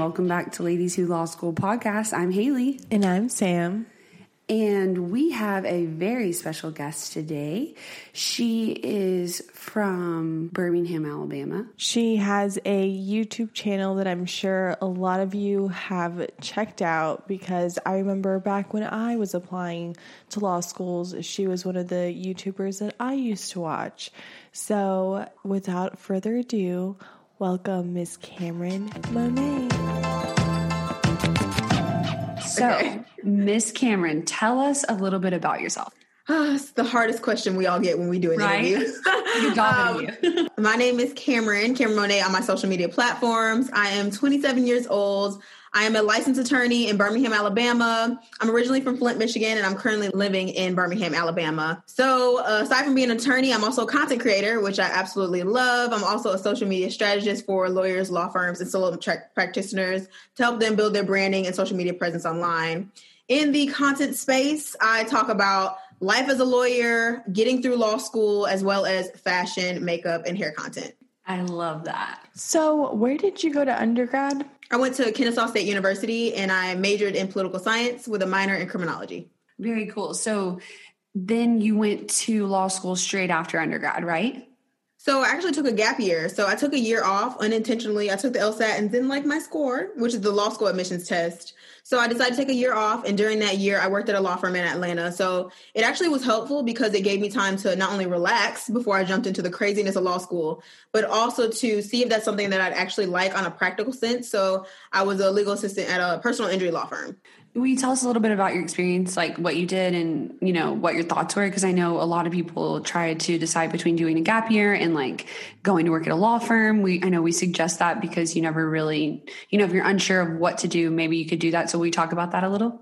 Welcome back to Ladies Who Law School podcast. I'm Haley. And I'm Sam. And we have a very special guest today. She is from Birmingham, Alabama. She has a YouTube channel that I'm sure a lot of you have checked out because I remember back when I was applying to law schools, she was one of the YouTubers that I used to watch. So, without further ado, welcome Miss Cameron Monet. So, Miss Cameron, tell us a little bit about yourself. Ah, it's the hardest question we all get when we do an Right? interview. Good job, Um, my name is Cameron, Cameron Monet on my social media platforms. I am 27 years old. I am a licensed attorney in Birmingham, Alabama. I'm originally from Flint, Michigan, and I'm currently living in Birmingham, Alabama. So, uh, aside from being an attorney, I'm also a content creator, which I absolutely love. I'm also a social media strategist for lawyers, law firms, and solo tra- practitioners to help them build their branding and social media presence online. In the content space, I talk about life as a lawyer, getting through law school, as well as fashion, makeup, and hair content. I love that. So, where did you go to undergrad? I went to Kennesaw State University and I majored in political science with a minor in criminology. Very cool. So, then you went to law school straight after undergrad, right? So I actually took a gap year. So I took a year off unintentionally. I took the LSAT and didn't like my score, which is the law school admissions test. So I decided to take a year off. And during that year, I worked at a law firm in Atlanta. So it actually was helpful because it gave me time to not only relax before I jumped into the craziness of law school, but also to see if that's something that I'd actually like on a practical sense. So I was a legal assistant at a personal injury law firm. Will you tell us a little bit about your experience, like what you did and, you know, what your thoughts were? Because I know a lot of people try to decide between doing a gap year and like going to work at a law firm. We, I know we suggest that because you never really, you know, if you're unsure of what to do, maybe you could do that. So we talk about that a little?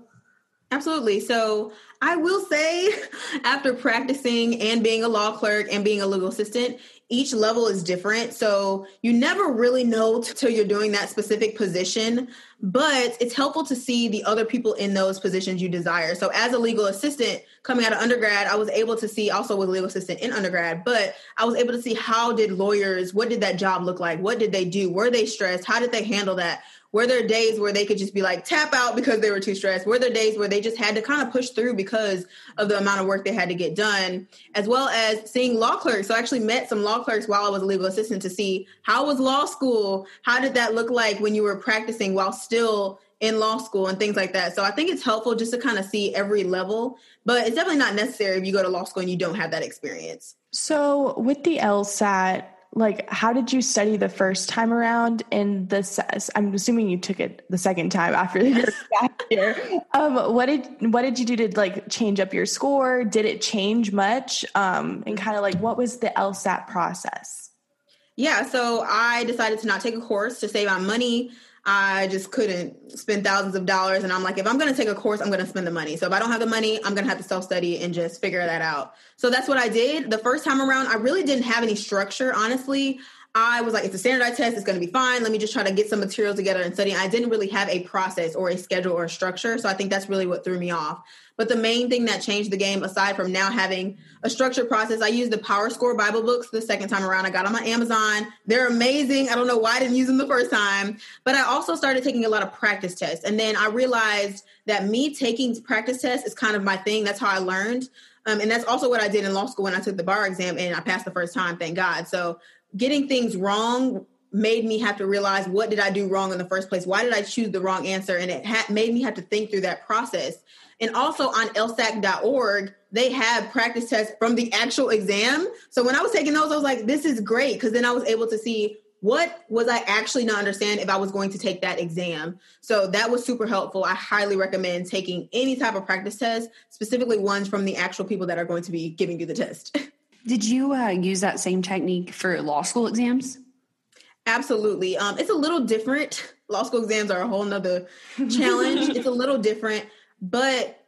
Absolutely. So I will say, after practicing and being a law clerk and being a legal assistant, each level is different. So you never really know till you're doing that specific position, but it's helpful to see the other people in those positions you desire. So as a legal assistant coming out of undergrad, I was able to see also with legal assistant in undergrad, but I was able to see how did lawyers, what did that job look like? What did they do? Were they stressed? How did they handle that? Were there days where they could just be like tap out because they were too stressed? Were there days where they just had to kind of push through because of the amount of work they had to get done? As well as seeing law clerks. So I actually met some law clerks while I was a legal assistant to see how was law school? How did that look like when you were practicing while still in law school and things like that. So I think it's helpful just to kind of see every level, but it's definitely not necessary if you go to law school and you don't have that experience. So, with the LSAT, like, how did you study the first time around? And the i'm assuming you took it the second time after your year. Um, what did what did you do to like change up your score? Did it change much? Um, and kind of like, what was the LSAT process? Yeah, so I decided to not take a course to save on money. I just couldn't spend thousands of dollars. And I'm like, if I'm going to take a course, I'm going to spend the money. So if I don't have the money, I'm going to have to self study and just figure that out. So that's what I did. The first time around, I really didn't have any structure, honestly. I was like, it's a standardized test. It's going to be fine. Let me just try to get some materials together and study. I didn't really have a process or a schedule or a structure. So I think that's really what threw me off. But the main thing that changed the game, aside from now having a structured process, I used the Power Score Bible books the second time around. I got them on my Amazon. They're amazing. I don't know why I didn't use them the first time. But I also started taking a lot of practice tests. And then I realized that me taking practice tests is kind of my thing. That's how I learned. Um, and that's also what I did in law school when I took the bar exam and I passed the first time, thank God. So getting things wrong made me have to realize what did I do wrong in the first place? Why did I choose the wrong answer? And it ha- made me have to think through that process. And also on lsac.org, they have practice tests from the actual exam. So when I was taking those, I was like, this is great. Because then I was able to see what was I actually not understand if I was going to take that exam. So that was super helpful. I highly recommend taking any type of practice test, specifically ones from the actual people that are going to be giving you the test. Did you uh, use that same technique for law school exams? Absolutely. Um, it's a little different. Law school exams are a whole nother challenge. it's a little different, but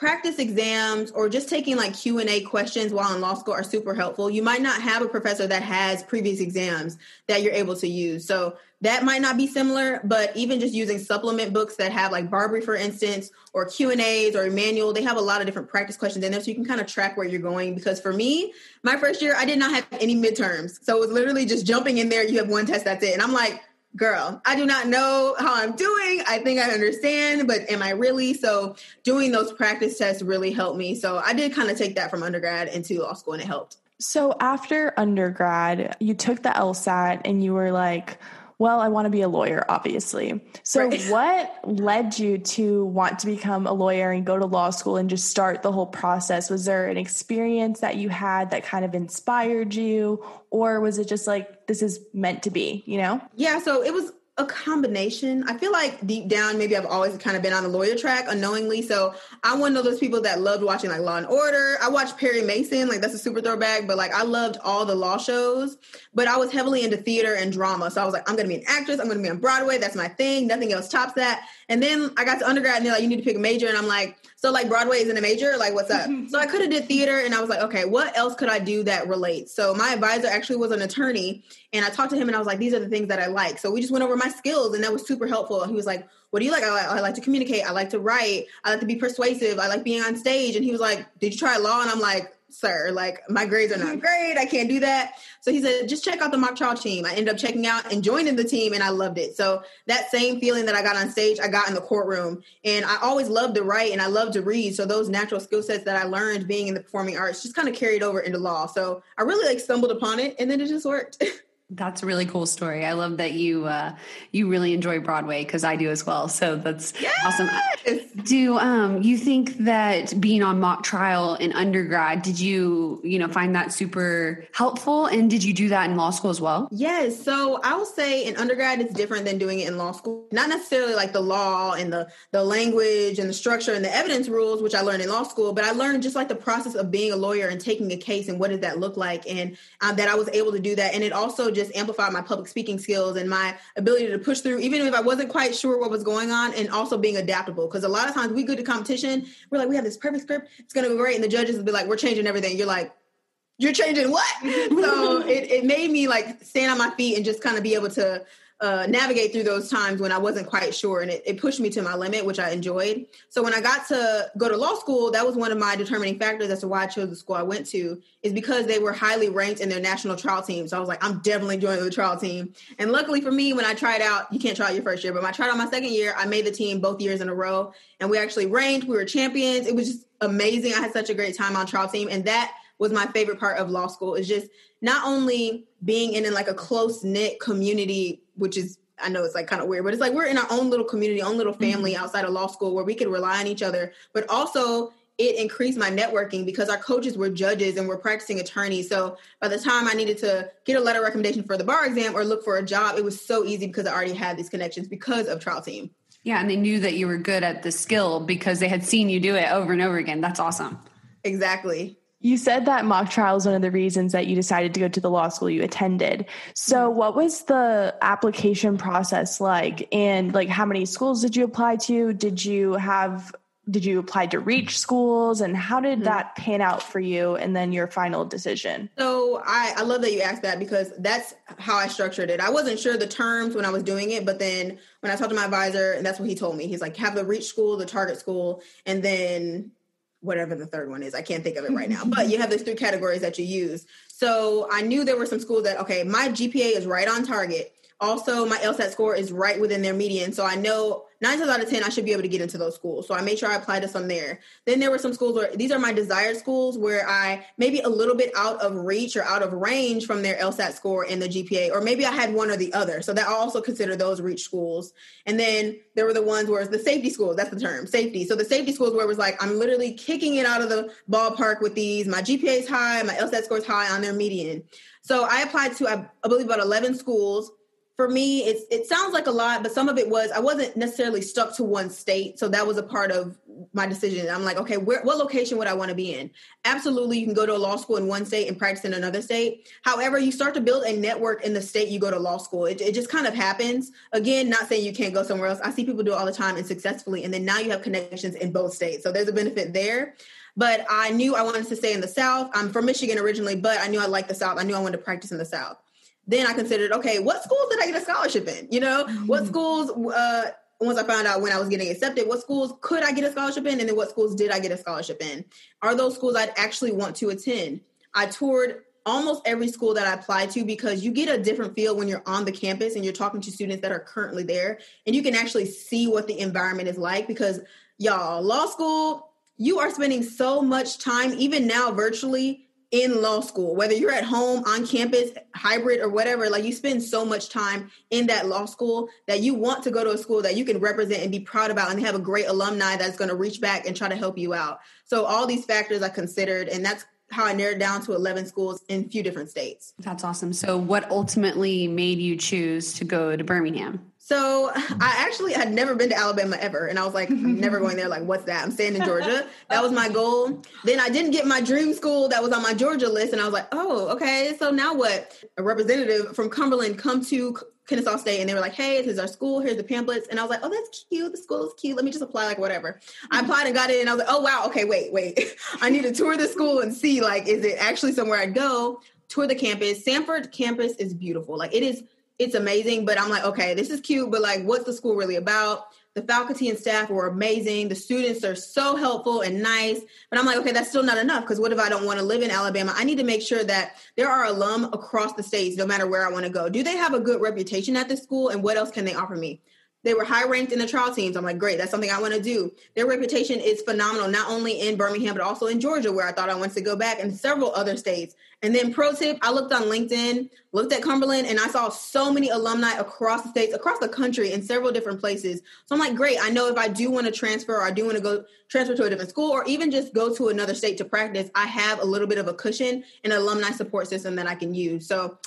practice exams or just taking like q&a questions while in law school are super helpful. You might not have a professor that has previous exams that you're able to use. So that might not be similar but even just using supplement books that have like BARBRI for instance or q&a's or manual they have a lot of different practice questions in there so you can kind of track where you're going. Because for me my first year i did not have any midterms. So it was literally just jumping in there you have one test that's it. And i'm like girl, I do not know how I'm doing. I think I understand, but am I really? So doing those practice tests really helped me. So I did kind of take that from undergrad into law school and it helped. So after undergrad, you took the LSAT and you were like, well, I want to be a lawyer, obviously. So, right. what led you to want to become a lawyer and go to law school and just start the whole process? Was there an experience that you had that kind of inspired you, or was it just like, this is meant to be, you know? Yeah, so it was a combination. I feel like deep down, maybe I've always kind of been on the lawyer track unknowingly. So I'm one of those people that loved watching like Law and Order. I watched Perry Mason, like that's a super throwback, but like I loved all the law shows. But I was heavily into theater and drama. So I was like, I'm gonna be an actress, I'm gonna be on Broadway, that's my thing. Nothing else tops that. And then I got to undergrad and they're like, you need to pick a major. And I'm like, so like Broadway isn't a major, like what's up? so I could have did theater and I was like, okay, what else could I do that relates? So my advisor actually was an attorney and I talked to him and I was like, these are the things that I like. So we just went over my skills and that was super helpful. He was like, what do you like? I, like? I like to communicate. I like to write. I like to be persuasive. I like being on stage. And he was like, did you try law? And I'm like, sir, like my grades are not great. I can't do that. So he said, just check out the mock trial team. I ended up checking out and joining the team and I loved it. So that same feeling that I got on stage, I got in the courtroom. And I always loved to write and I love to read. So those natural skill sets that I learned being in the performing arts just kind of carried over into law. So I really like stumbled upon it and then it just worked. That's a really cool story. I love that you uh, you really enjoy Broadway because I do as well. So that's yes! awesome. Do um, you think that being on mock trial in undergrad did you you know find that super helpful? And did you do that in law school as well? Yes. So I will say in undergrad it's different than doing it in law school. Not necessarily like the law and the the language and the structure and the evidence rules, which I learned in law school, but I learned just like the process of being a lawyer and taking a case and what does that look like, and um, that I was able to do that. And it also just amplified my public speaking skills and my ability to push through, even if I wasn't quite sure what was going on, and also being adaptable. Because a lot of times we go to competition, we're like, we have this perfect script, it's going to go great, and the judges will be like, we're changing everything. You're like, you're changing what? so it, it made me like stand on my feet and just kind of be able to uh, navigate through those times when I wasn't quite sure, and it, it, pushed me to my limit, which I enjoyed. So when I got to go to law school, that was one of my determining factors as to why I chose the school I went to, is because they were highly ranked in their national trial team. So I was like, I'm definitely joining the trial team. And luckily for me, when I tried out, you can't try out your first year, but when I tried out my second year, I made the team both years in a row, and we actually ranked. We were champions. It was just amazing. I had such a great time on trial team, and that was my favorite part of law school is just not only being in, in like a close knit community, which is I know it's like kind of weird, but it's like we're in our own little community, own little family mm-hmm. outside of law school where we could rely on each other, but also it increased my networking because our coaches were judges and were practicing attorneys. So by the time I needed to get a letter recommendation for the bar exam or look for a job, it was so easy because I already had these connections because of trial team. Yeah, and they knew that you were good at the skill because they had seen you do it over and over again. That's awesome. Exactly. You said that mock trial is one of the reasons that you decided to go to the law school you attended. So, mm-hmm. what was the application process like? And like, how many schools did you apply to? Did you have did you apply to reach schools and how did mm-hmm. that pan out for you and then your final decision so I, I love that you asked that because that's how i structured it i wasn't sure the terms when i was doing it but then when i talked to my advisor and that's what he told me he's like have the reach school the target school and then whatever the third one is. I can't think of it right now. But you have those three categories that you use. So I knew there were some schools that, okay, my GPA is right on target. Also, my LSAT score is right within their median. So I know nine times out of 10, I should be able to get into those schools. So I made sure I applied to some there. Then there were some schools where these are my desired schools where I maybe a little bit out of reach or out of range from their LSAT score and the GPA, or maybe I had one or the other. So that I also consider those reach schools. And then there were the ones where it's the safety schools. That's the term, safety. So the safety schools where it was like, I'm literally kicking it out of the ballpark with these. My GPA is high, my LSAT score is high on their median. So I applied to, I, believe, about 11 schools for me, it's it sounds like a lot, but some of it was I wasn't necessarily stuck to one state, so that was a part of my decision. I'm like, okay, where what location would I want to be in? Absolutely, you can go to a law school in one state and practice in another state. However, you start to build a network in the state you go to law school. It, it just kind of happens. Again, not saying you can't go somewhere else. I see people do it all the time and successfully, and then now you have connections in both states, so there's a benefit there but I knew I wanted to stay in the South. I'm from Michigan originally, but I knew I liked the South. I knew I wanted to practice in the South then I considered, okay, what schools did I get a scholarship in? You know, mm-hmm. what schools, uh, once I found out when I was getting accepted, what schools could I get a scholarship in? And then what schools did I get a scholarship in? Are those schools I'd actually want to attend? I toured almost every school that I applied to because you get a different feel when you're on the campus and you're talking to students that are currently there and you can actually see what the environment is like because y'all, law school, you are spending so much time, even now virtually, in law school, whether you're at home, on campus, hybrid, or whatever, like you spend so much time in that law school that you want to go to a school that you can represent and be proud about and have a great alumni that's going to reach back and try to help you out. So, all these factors I considered, and that's how I narrowed down to 11 schools in a few different states. That's awesome. So, what ultimately made you choose to go to Birmingham? So I actually had never been to Alabama ever. And I was like, I'm never going there. Like, what's that? I'm staying in Georgia. That was my goal. Then I didn't get my dream school that was on my Georgia list. And I was like, oh, okay. So now what? A representative from Cumberland come to Kennesaw State and they were like, hey, this is our school. Here's the pamphlets. And I was like, oh, that's cute. The school is cute. Let me just apply, like, whatever. I applied and got it. And I was like, oh, wow. Okay, wait, wait. I need to tour the school and see, like, is it actually somewhere I'd go? Tour the campus. Samford campus is beautiful. Like, it is it's amazing. But I'm like, okay, this is cute, but like, what's the school really about? The faculty and staff were amazing. The students are so helpful and nice. But I'm like, okay, that's still not enough because what if I don't want to live in Alabama? I need to make sure that there are alum across the states, no matter where I want to go. Do they have a good reputation at this school? And what else can they offer me? They were high ranked in the trial teams. I'm like, great, that's something I want to do. Their reputation is phenomenal, not only in Birmingham, but also in Georgia, where I thought I wanted to go back, and several other states. And then, pro tip, I looked on LinkedIn, looked at Cumberland, and I saw so many alumni across the states, across the country, in several different places. So I'm like, great, I know if I do want to transfer, or I do want to go transfer to a different school, or even just go to another state to practice, I have a little bit of a cushion and alumni support system that I can use. So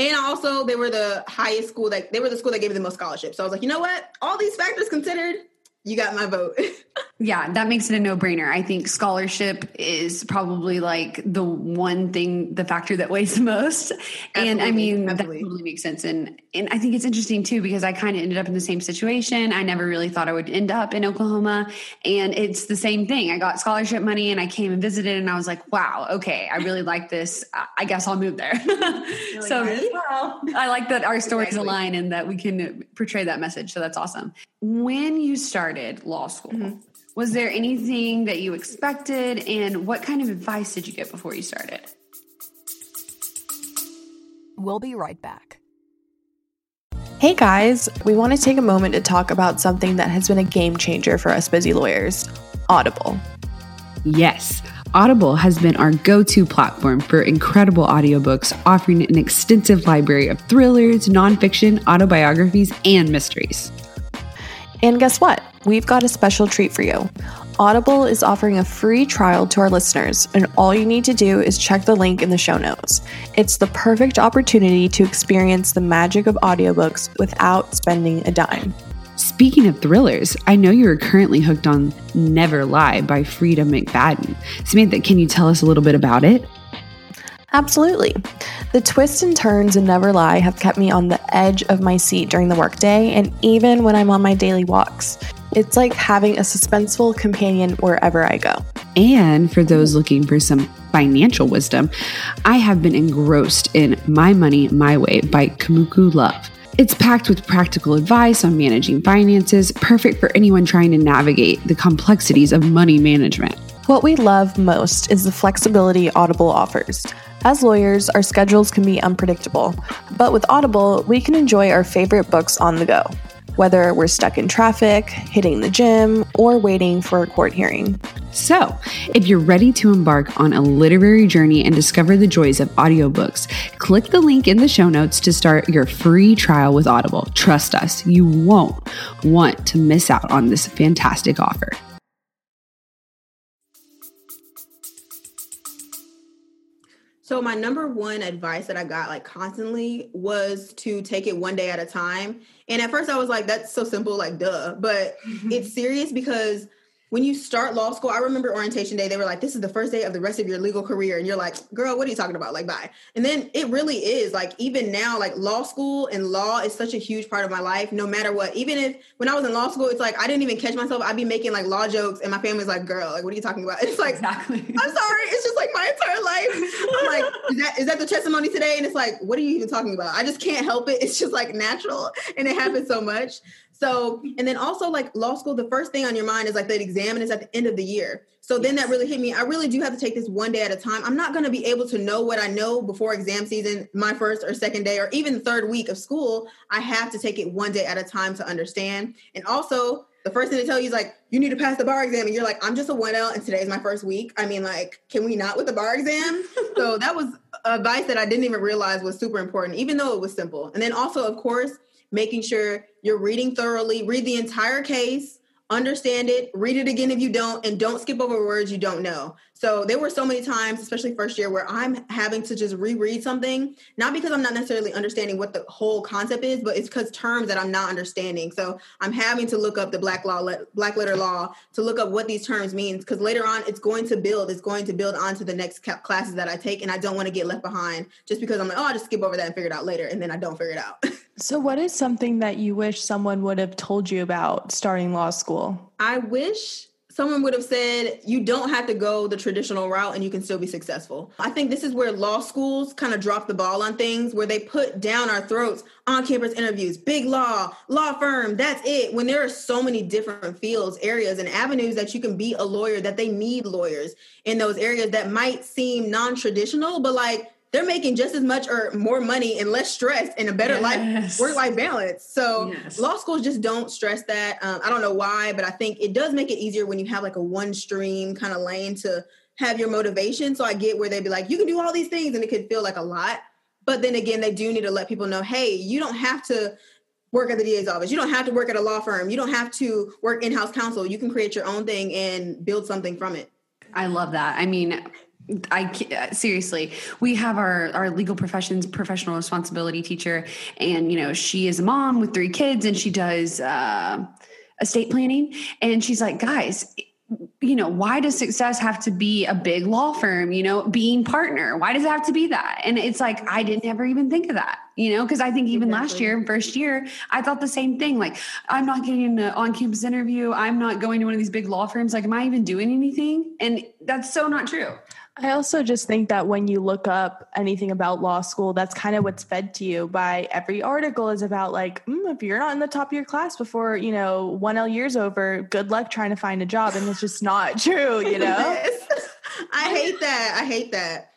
and also, they were the highest school that they were the school that gave me the most scholarships. So I was like, you know what? All these factors considered, you got my vote. yeah, that makes it a no brainer. I think scholarship is probably like the one thing, the factor that weighs the most. Absolutely, and I mean, absolutely. that totally makes sense. And and I think it's interesting too because I kind of ended up in the same situation. I never really thought I would end up in Oklahoma, and it's the same thing. I got scholarship money and I came and visited, and I was like, wow, okay, I really like this. I guess I'll move there. so well, I like that our stories exactly. align and that we can portray that message. So that's awesome. When you started law school, mm-hmm. Was there anything that you expected? And what kind of advice did you get before you started? We'll be right back. Hey guys, we want to take a moment to talk about something that has been a game changer for us busy lawyers Audible. Yes. Audible has been our go to platform for incredible audiobooks, offering an extensive library of thrillers, nonfiction, autobiographies, and mysteries. And guess what? We've got a special treat for you. Audible is offering a free trial to our listeners, and all you need to do is check the link in the show notes. It's the perfect opportunity to experience the magic of audiobooks without spending a dime. Speaking of thrillers, I know you are currently hooked on Never Lie by Freida McFadden. Samantha, can you tell us a little bit about it? Absolutely. The twists and turns in Never Lie have kept me on the edge of my seat during the workday and even when I'm on my daily walks. It's like having a suspenseful companion wherever I go. And for those looking for some financial wisdom, I have been engrossed in My Money My Way by Kumiko Love. It's packed with practical advice on managing finances, perfect for anyone trying to navigate the complexities of money management. What we love most is the flexibility Audible offers. As lawyers, our schedules can be unpredictable, but with Audible, we can enjoy our favorite books on the go, whether we're stuck in traffic, hitting the gym, or waiting for a court hearing. So, if you're ready to embark on a literary journey and discover the joys of audiobooks, click the link in the show notes to start your free trial with Audible. Trust us, you won't want to miss out on this fantastic offer. So my number one advice that I got like constantly was to take it one day at a time. And at first I was like, that's so simple, like duh. But it's serious because when you start law school, I remember orientation day, they were like, this is the first day of the rest of your legal career. And you're like, girl, what are you talking about? Like, bye. And then it really is like, even now, like law school and law is such a huge part of my life, no matter what. Even if when I was in law school, it's like, I didn't even catch myself. I'd be making like law jokes and my family's like, girl, like, what are you talking about? It's like, Exactly. I'm sorry. It's just like my entire life. I'm like, is that, is that the testimony today? And it's like, what are you even talking about? I just can't help it. It's just like natural and it happens so much. So, and then also like law school, the first thing on your mind is like the exam it's at the end of the year. So then that really hit me. I really do have to take this one day at a time. I'm not going to be able to know what I know before exam season, my first or second day, or even third week of school. I have to take it one day at a time to understand. And also, the first thing they tell you is like, you need to pass the bar exam. And you're like, I'm just a 1L and today's my first week. I mean, like, can we not with the bar exam? so that was advice that I didn't even realize was super important, even though it was simple. And then also, of course, making sure you're reading thoroughly, read the entire case, understand it, read it again if you don't, and don't skip over words you don't know. So there were so many times, especially first year, where I'm having to just reread something, not because I'm not necessarily understanding what the whole concept is, but it's because terms that I'm not understanding. So I'm having to look up the black law, black letter law to look up what these terms means, because later on it's going to build, it's going to build onto the next ca- classes that I take, and I don't want to get left behind just because I'm like, oh, I'll just skip over that and figure it out later, and then I don't figure it out. So, what is something that you wish someone would have told you about starting law school? I wish someone would have said you don't have to go the traditional route and you can still be successful. I think this is where law schools kind of drop the ball on things where they put down our throats on campus interviews, big law, law firm, that's it. When there are so many different fields, areas, and avenues that you can be a lawyer, that they need lawyers in those areas that might seem non traditional, but like they're making just as much or more money and less stress and a better Yes. life work life balance. So Yes. law schools just don't stress that. Um, I don't know why, but I think it does make it easier when you have like a one stream kind of lane to have your motivation. So I get where they'd be like, you can do all these things, and it could feel like a lot. But then again, they do need to let people know, hey, you don't have to work at the DA's office. You don't have to work at a law firm. You don't have to work in house counsel. You can create your own thing and build something from it. I love that. I mean, I seriously, we have our our legal professions professional responsibility teacher, and you know she is a mom with three kids, and she does uh, estate planning, and she's like, guys. You know, why does success have to be a big law firm? You know, being partner. Why does it have to be that? And it's like I didn't ever even think of that. You know, because I think even last Exactly. year, first year, I thought the same thing. Like, I'm not getting an on-campus interview. I'm not going to one of these big law firms. Like, am I even doing anything? And that's so not true. I also just think that when you look up anything about law school, that's kind of what's fed to you by every article is about like, mm, if you're not in the top of your class before, you know, one L years over, good luck trying to find a job. And it's just not true, you know? I hate that. I hate that.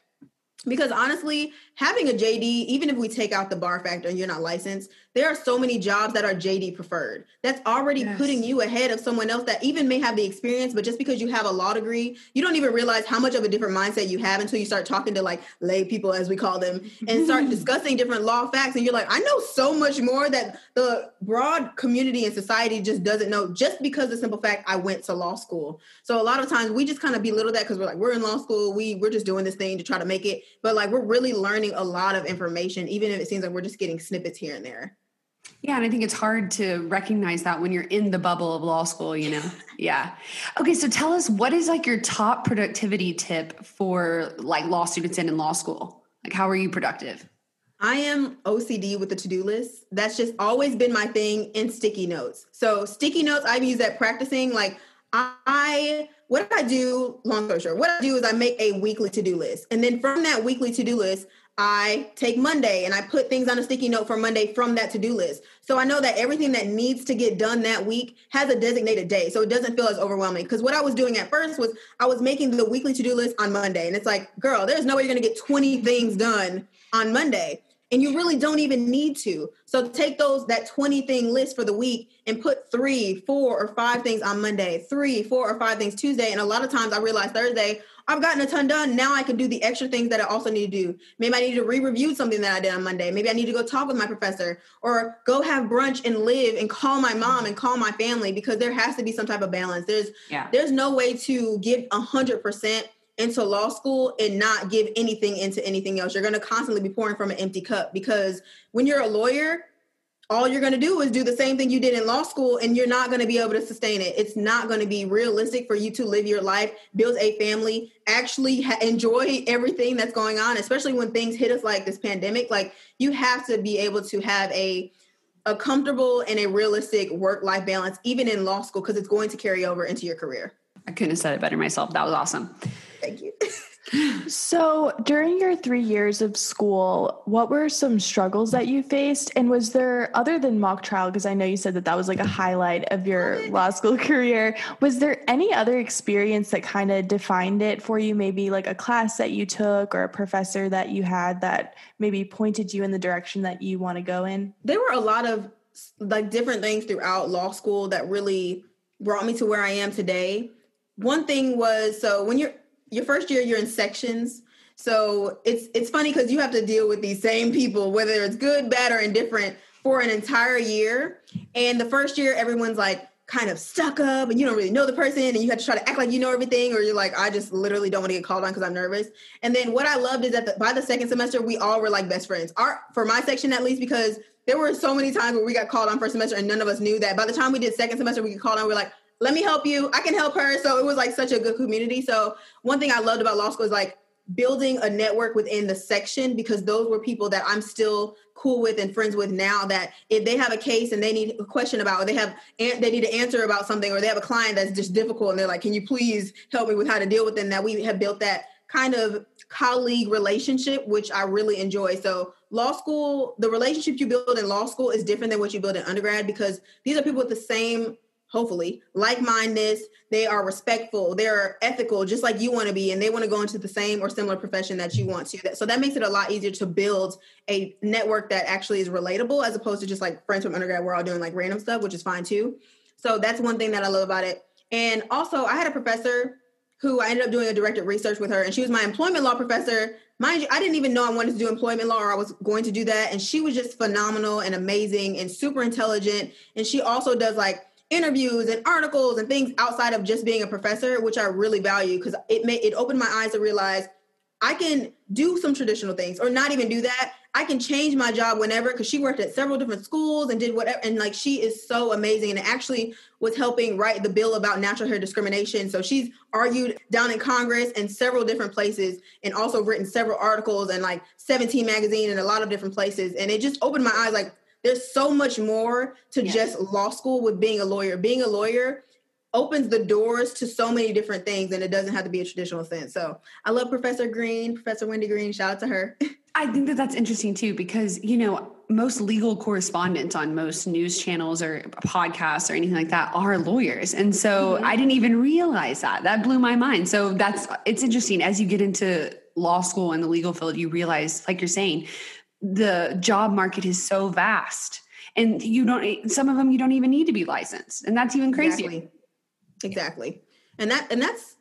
Because honestly, having a JD, even if we take out the bar factor and you're not licensed, there are so many jobs that are JD preferred. That's already Yes. putting you ahead of someone else that even may have the experience, but just because you have a law degree, you don't even realize how much of a different mindset you have until you start talking to like lay people, as we call them, and start discussing different law facts. And you're like, I know so much more that the broad community and society just doesn't know just because the simple fact I went to law school. So a lot of times we just kind of belittle that because we're like, we're in law school, we we're just doing this thing to try to make it. But like we're really learning a lot of information, even if it seems like we're just getting snippets here and there. Yeah, and I think it's hard to recognize that when you're in the bubble of law school, you know? yeah. Okay, so tell us what is like your top productivity tip for like law students in in law school? Like how are you productive? I am OCD with the to-do list. That's just always been my thing in sticky notes. So sticky notes I've used at practicing. Like I what I do, long story short, what I do is I make a weekly to-do list. And then from that weekly to-do list, I take Monday and I put things on a sticky note for Monday from that to do list. So I know that everything that needs to get done that week has a designated day. So it doesn't feel as overwhelming. Because what I was doing at first was I was making the weekly to do list on Monday. And it's like, girl, there's no way you're going to get 20 things done on Monday. And you really don't even need to. So take those, that 20 thing list for the week and put three, four, or five things on Monday, three, four, or five things Tuesday. And a lot of times I realize Thursday, I've gotten a ton done. Now I can do the extra things that I also need to do. Maybe I need to re-review something that I did on Monday. Maybe I need to go talk with my professor or go have brunch and live and call my mom and call my family because there has to be some type of balance. There's yeah. there's no way to give a hundred percent into law school and not give anything into anything else. You're going to constantly be pouring from an empty cup because when you're a lawyer, all you're going to do is do the same thing you did in law school and you're not going to be able to sustain it. It's not going to be realistic for you to live your life build a family actually ha- enjoy everything that's going on especially when things hit us like this pandemic. Like you have to be able to have a a comfortable and a realistic work life balance even in law school because it's going to carry over into your career. I couldn't have said it better myself. That was awesome thank you So, during your three years of school, what were some struggles that you faced? And was there, other than mock trial, because I know you said that that was like a highlight of your law school career, was there any other experience that kind of defined it for you? Maybe like a class that you took or a professor that you had that maybe pointed you in the direction that you want to go in? There were a lot of like different things throughout law school that really brought me to where I am today. One thing was so when you're your first year you're in sections. So it's it's funny because you have to deal with these same people whether it's good bad or indifferent for an entire year. And the first year everyone's like kind of stuck up and you don't really know the person and you have to try to act like you know everything or you're like i just literally don't want to get called on because i'm nervous. And then what i loved is that the, by the second semester we all were like best friends. Our for my section at least because there were so many times where we got called on first semester and none of us knew that. By the time we did second semester we get called on we're like let me help you. I can help her. So it was like such a good community. So one thing I loved about law school is like building a network within the section because those were people that I'm still cool with and friends with now that if they have a case and they need a question about or they have they need to answer about something or they have a client that's just difficult and they're like can you please help me with how to deal with them that we have built that kind of colleague relationship which I really enjoy so law school the relationship you build in law school is different than what you build in undergrad because these are people with the same hopefully like-mindedness they are respectful they're ethical just like you want to be and they want to go into the same or similar profession that you want to. So that makes it a lot easier to build a network that actually is relatable as opposed to just like friends from undergrad we're all doing like random stuff which is fine too. So that's one thing that i love about it. And also i had a professor who i ended up doing a directed research with her and she was my employment law professor. Mind you i didn't even know i wanted to do employment law or i was going to do that and she was just phenomenal and amazing and super intelligent. And she also does like interviews and articles and things outside of just being a professor, which I really value because it made it opened my eyes to realize I can do some traditional things or not even do that. I can change my job whenever because she worked at several different schools and did whatever. And like she is so amazing and actually was helping write the bill about natural hair discrimination. So she's argued down in Congress and several different places and also written several articles and like 17 magazine and a lot of different places. And it just opened my eyes like there's so much more to yes. just law school with being a lawyer. Being a lawyer opens the doors to so many different things and it doesn't have to be a traditional sense. So I love Professor Greene, Professor Wendy Greene. Shout out to her. I think that that's interesting too because you know most legal correspondents on most news channels or podcasts or anything like that are lawyers, and so mm-hmm. I didn't even realize that. That blew my mind. So that's it's interesting as you get into law school and the legal field, you realize, like you're saying, the job market is so vast and you don't some of them you don't even need to be licensed and that's even crazier. Exactly, exactly. and that and that's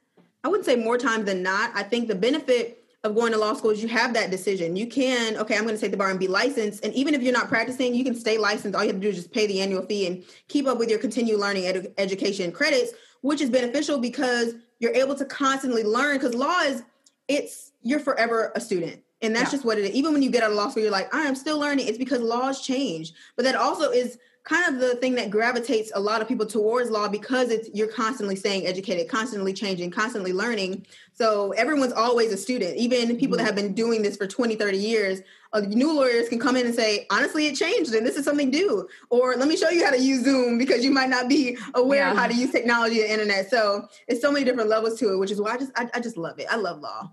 i would say more times than not. I think the benefit of going to law school is you have that decision. You can okay i'm going to take the bar and be licensed. And even if you're not practicing you can stay licensed. All you have to do is just pay the annual fee and keep up with your continued learning ed- education credits which is beneficial because you're able to constantly learn because law is it's you're forever a student and that's yeah. just what it is. Even when you get out of law school, you're like, I am still learning. It's because laws change. But that also is kind of the thing that gravitates a lot of people towards law because it's you're constantly staying educated, constantly changing, constantly learning. So everyone's always a student. Even people that mm-hmm. have been doing this for 20, 30 years, uh, new lawyers can come in and say, honestly, it changed and this is something new. Or let me show you how to use Zoom because you might not be aware yeah. of how to use technology and internet. So it's so many different levels to it, which is why I just I, I just love it. I love law.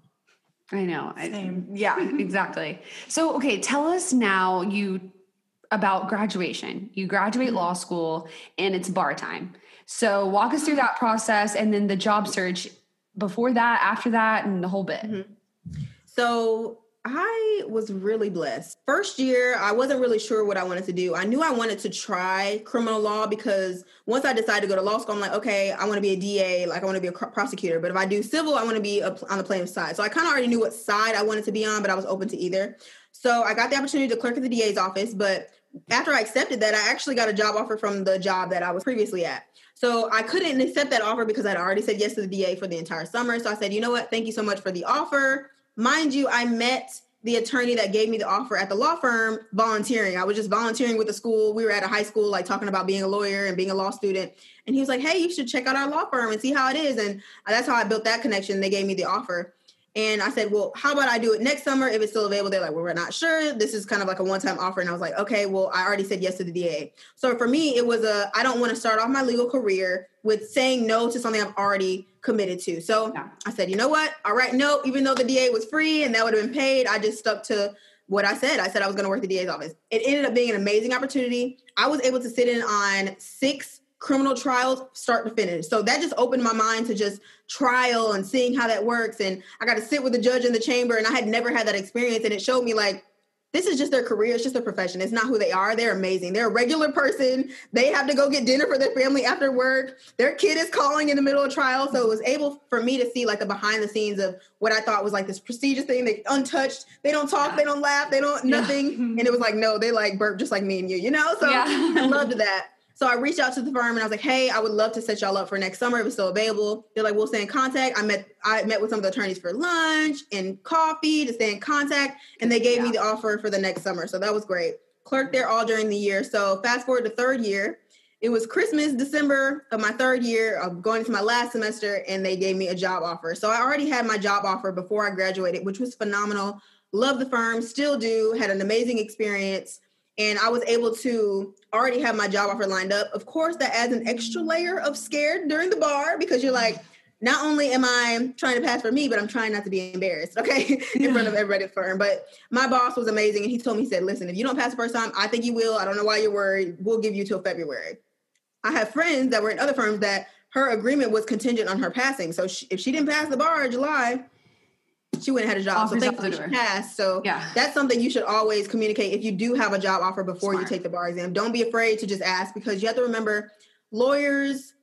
I know. Same. Yeah, exactly. So, okay, tell us now you about graduation. You graduate law mm-hmm. school and it's bar time. So, walk us through that mm-hmm. process and then the job search before that, after that, and the whole bit. Mm-hmm. So I was really blessed. First year, I wasn't really sure what I wanted to do. I knew I wanted to try criminal law because once I decided to go to law school, I'm like, okay, I want to be a DA, like I want to be a prosecutor. But if I do civil, I want to be on the plaintiff side. So I kind of already knew what side I wanted to be on, but I was open to either. So I got the opportunity to clerk at the DA's office, but after I accepted that, I actually got a job offer from the job that I was previously at. So I couldn't accept that offer because I'd already said yes to the DA for the entire summer. So I said, you know what? Thank you so much for the offer. Mind you, I met the attorney that gave me the offer at the law firm volunteering. I was just volunteering with the school. We were at a high school, like talking about being a lawyer and being a law student. And he was like, hey, you should check out our law firm and see how it is. And that's how I built that connection. They gave me the offer. And I said, well, how about I do it next summer if it's still available? They're like, well, we're not sure. This is kind of like a one time offer. And I was like, okay, well, I already said yes to the DA. So for me, it was a, I don't want to start off my legal career with saying no to something I've already committed to. So Yeah. I said, you know what? All right, no, even though the DA was free and that would have been paid, I just stuck to what I said. I said I was going to work the DA's office. It ended up being an amazing opportunity. I was able to sit in on six criminal trials start to finish. So that just opened my mind to just trial and seeing how that works. And I got to sit with the judge in the chamber, and I had never had that experience. And it showed me like, this is just their career. It's just their profession. It's not who they are. They're amazing. They're a regular person. They have to go get dinner for their family after work. Their kid is calling in the middle of trial. So it was able for me to see like the behind the scenes of what I thought was like this prestigious thing. They untouched. They don't talk. They don't laugh. They don't nothing. And it was like, no, they like burp just like me and you, you know? So Yeah. I loved that. So I reached out to the firm and I was like, "Hey, I would love to set y'all up for next summer if it's still available." They're like, "We'll stay in contact." I met I met with some of the attorneys for lunch and coffee to stay in contact, and they gave me the offer for the next summer. So that was great. Clerked there all during the year. So fast forward to third year, it was Christmas, December of my third year. I'm going into my last semester, and they gave me a job offer. So I already had my job offer before I graduated, which was phenomenal. Love the firm, still do. Had an amazing experience and I was able to already have my job offer lined up. Of course, that adds an extra layer of scared during the bar because you're like, not only am I trying to pass for me, but I'm trying not to be embarrassed, okay, in front of everybody at firm. But my boss was amazing, and he told me, he said, "Listen, if you don't pass the first time, I think you will. I don't know why you're worried. We'll give you till February." I have friends that were in other firms that her agreement was contingent on her passing. So she, if she didn't pass the bar in July, she wouldn't have had a job. So thankfully she passed. So Yeah. that's something you should always communicate if you do have a job offer before Smart. you take the bar exam. Don't be afraid to just ask because you have to remember lawyers,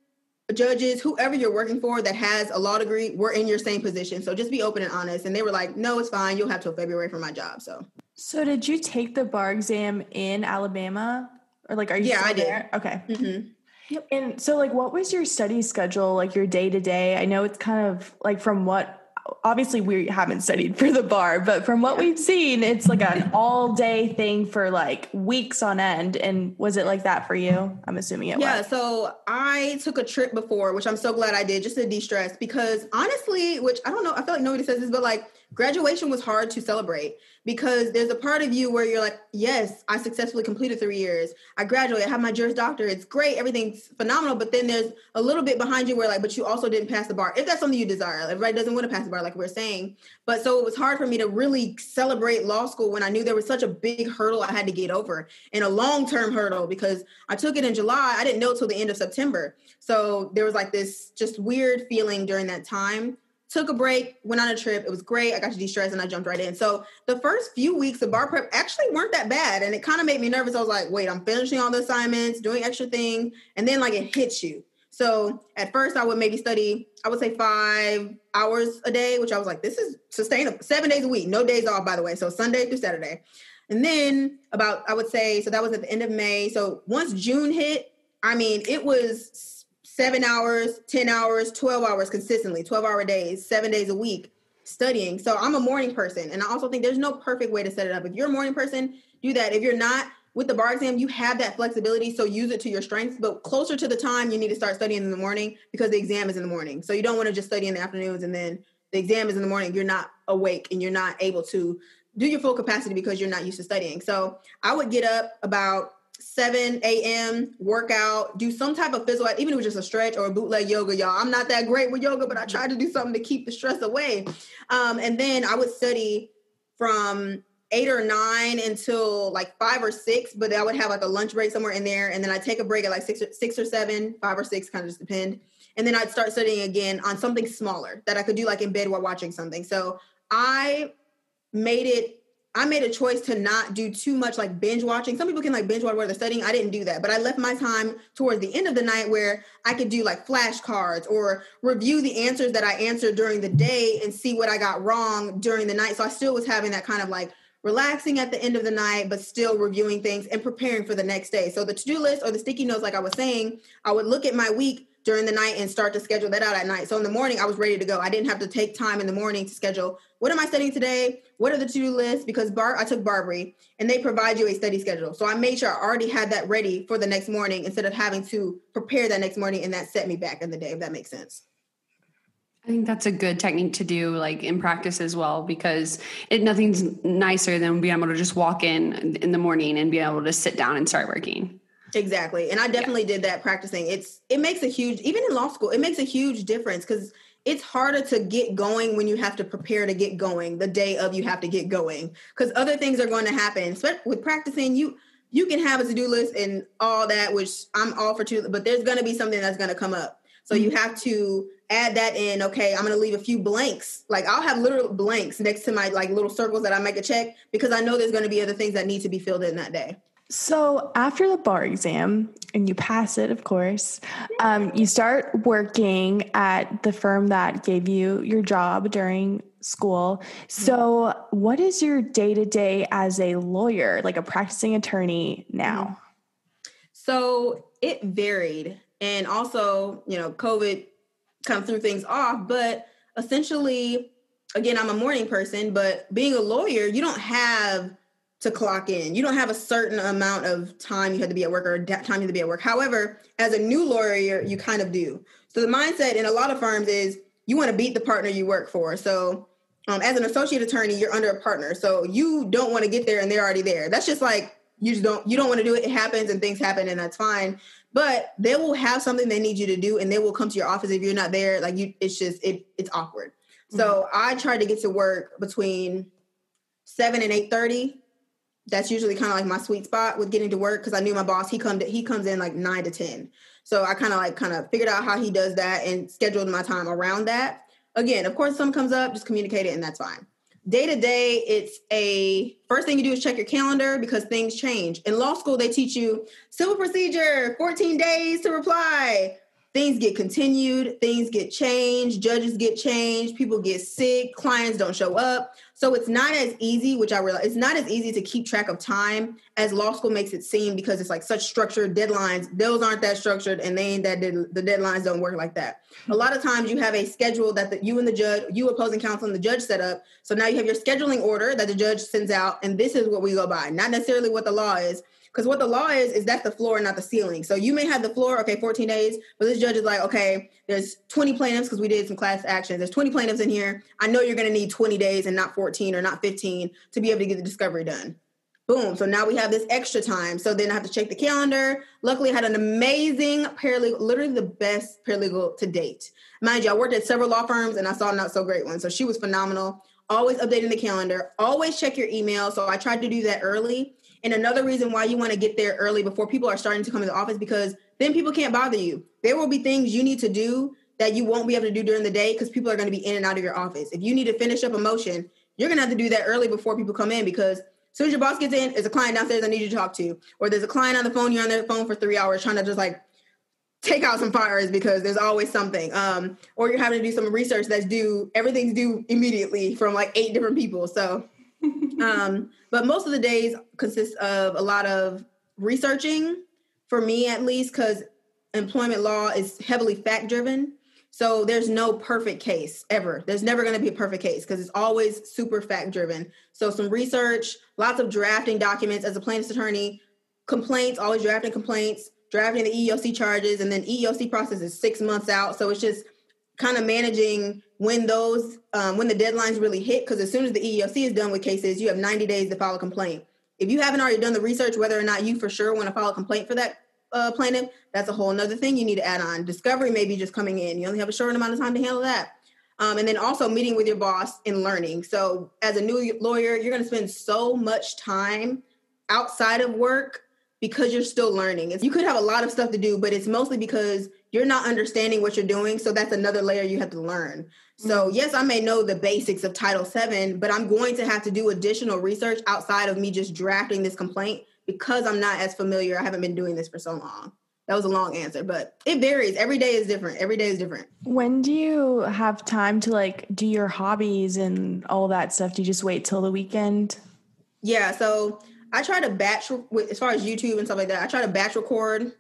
judges, whoever you're working for that has a law degree, we're in your same position. So just be open and honest. And they were like, no, it's fine. You'll have till February for my job. So So did you take the bar exam in Alabama? Or like are you Yeah, still I did. there? Okay. mhm. And so like what was your study schedule, like your day to day? I know it's kind of like from what obviously we haven't studied for the bar, but from what we've seen, it's like an all day thing for like weeks on end. And was it like that for you? I'm assuming it Yeah, was. Yeah. So I took a trip before, which I'm so glad I did, just to de-stress. Because honestly, which I don't know, I feel like nobody says this, but like graduation was hard to celebrate because there's a part of you where you're like, yes, I successfully completed three years. I graduated, I have my Juris Doctor. It's great, everything's phenomenal. But then there's a little bit behind you where like, but you also didn't pass the bar. If that's something you desire, everybody doesn't want to pass the bar, like we're saying. But so it was hard for me to really celebrate law school when I knew there was such a big hurdle I had to get over and a long term hurdle because I took it in July. I didn't know till the end of September. So there was like this just weird feeling during that time. Took a break, went on a trip. It was great. I got to de stress and I jumped right in. So the first few weeks of bar prep actually weren't that bad. And it kind of made me nervous. I was like, wait, I'm finishing all the assignments, doing extra things. And then like it hits you. So at first I would maybe study, I would say five hours a day, which I was like, this is sustainable. Seven days a week, no days off, by the way. So Sunday through Saturday. And then about, I would say, so that was at the end of May. So once June hit, I mean, it was seven hours, 10 hours, 12 hours consistently, 12 hour days, seven days a week studying. So I'm a morning person. And I also think there's no perfect way to set it up. If you're a morning person, do that. If you're not, with the bar exam, you have that flexibility, so use it to your strengths. But closer to the time, you need to start studying in the morning because the exam is in the morning. So you don't want to just study in the afternoons and then the exam is in the morning. You're not awake and you're not able to do your full capacity because you're not used to studying. So I would get up about 7 a.m. workout, do some type of physical, even if it was just a stretch or a bootleg yoga, y'all. I'm not that great with yoga, but I tried to do something to keep the stress away. Um, and then I would study from eight or nine until like five or six, but I would have like a lunch break somewhere in there. And then I'd take a break at like six or, six or seven, five or six, kind of just depend. And then I'd start studying again on something smaller that I could do like in bed while watching something. So I made it I made a choice to not do too much like binge watching. Some people can like binge watch while they're studying. I didn't do that, but I left my time towards the end of the night where I could do like flashcards or review the answers that I answered during the day and see what I got wrong during the night. So I still was having that kind of like relaxing at the end of the night, but still reviewing things and preparing for the next day. So the to do list or the sticky notes, like I was saying, I would look at my week during the night and start to schedule that out at night. So in the morning, I was ready to go. I didn't have to take time in the morning to schedule what am I studying today? What are the to-do lists? Because Bar I took BARBRI and they provide you a study schedule. So I made sure I already had that ready for the next morning instead of having to prepare that next morning and that set me back in the day, if that makes sense. I think that's a good technique to do like in practice as well because it nothing's nicer than being able to just walk in in the morning and be able to sit down and start working. Exactly. And I definitely yeah. did that practicing. It's it makes a huge even in law school, it makes a huge difference cuz it's harder to get going when you have to prepare to get going the day of you have to get going because other things are going to happen. With practicing, you you can have a to-do list and all that, which I'm all for too, but there's going to be something that's going to come up. So you mm-hmm. have to add that in. Okay, I'm going to leave a few blanks. Like I'll have literal blanks next to my like little circles that I make a check because I know there's going to be other things that need to be filled in that day. So after the bar exam, and you pass it, of course, um, you start working at the firm that gave you your job during school. So, what is your day to day as a lawyer, like a practicing attorney now? So, it varied. And also, you know, COVID kind of threw things off. But essentially, again, I'm a morning person, but being a lawyer, you don't have to clock in. You don't have a certain amount of time you had to be at work or time you had to be at work. However, as a new lawyer, you kind of do. So the mindset in a lot of firms is you want to beat the partner you work for. So um, as an associate attorney, you're under a partner. So you don't want to get there and they're already there. That's just like you just don't you don't want to do it. It happens and things happen and that's fine. But they will have something they need you to do and they will come to your office if you're not there. Like you, it's just it it's awkward. Mm-hmm. So I try to get to work between seven and eight thirty that's usually kind of like my sweet spot with getting to work because I knew my boss he come to, he comes in like nine to ten, so I kind of like kind of figured out how he does that and scheduled my time around that. Again, of course, something comes up, just communicate it, and that's fine. Day to day, it's a first thing you do is check your calendar because things change. In law school, they teach you civil procedure, 14 days to reply. Things get continued, things get changed, judges get changed, people get sick, clients don't show up. So it's not as easy, which I realize it's not as easy to keep track of time as law school makes it seem because it's like such structured deadlines. Those aren't that structured and they ain't that the deadlines don't work like that. A lot of times you have a schedule that the, you and the judge, you opposing counsel and the judge set up. So now you have your scheduling order that the judge sends out and this is what we go by, not necessarily what the law is. Because what the law is, is that's the floor, and not the ceiling. So you may have the floor, okay, 14 days, but this judge is like, okay, there's 20 plaintiffs because we did some class actions. There's 20 plaintiffs in here. I know you're going to need 20 days and not 14 or not 15 to be able to get the discovery done. Boom. So now we have this extra time. So then I have to check the calendar. Luckily, I had an amazing paralegal, literally the best paralegal to date. Mind you, I worked at several law firms and I saw not so great ones. So she was phenomenal. Always updating the calendar. Always check your email. So I tried to do that early and another reason why you want to get there early before people are starting to come to the office because then people can't bother you. There will be things you need to do that you won't be able to do during the day because people are going to be in and out of your office. If you need to finish up a motion, you're going to have to do that early before people come in because as soon as your boss gets in, there's a client downstairs I need you to talk to, or there's a client on the phone, you're on their phone for three hours trying to just like take out some fires because there's always something. Um, or you're having to do some research that's due, everything's due immediately from like eight different people. So um, but most of the days consist of a lot of researching, for me at least, because employment law is heavily fact driven. So there's no perfect case ever. There's never going to be a perfect case because it's always super fact driven. So some research, lots of drafting documents as a plaintiff's attorney, complaints, always drafting complaints, drafting the EEOC charges, and then EEOC process is six months out. So it's just kind of managing when those um, when the deadlines really hit because as soon as the EEOC is done with cases, you have 90 days to file a complaint. If you haven't already done the research, whether or not you for sure want to file a complaint for that uh, plaintiff, that's a whole nother thing you need to add on. Discovery may be just coming in. You only have a short amount of time to handle that. Um, and then also meeting with your boss and learning. So, as a new lawyer, you're going to spend so much time outside of work because you're still learning. You could have a lot of stuff to do, but it's mostly because you're not understanding what you're doing. So, that's another layer you have to learn. So, yes, I may know the basics of Title VII, but I'm going to have to do additional research outside of me just drafting this complaint because I'm not as familiar. I haven't been doing this for so long. That was a long answer, but it varies. Every day is different. Every day is different. When do you have time to like do your hobbies and all that stuff? Do you just wait till the weekend? Yeah, so I try to batch as far as YouTube and stuff like that. I try to batch record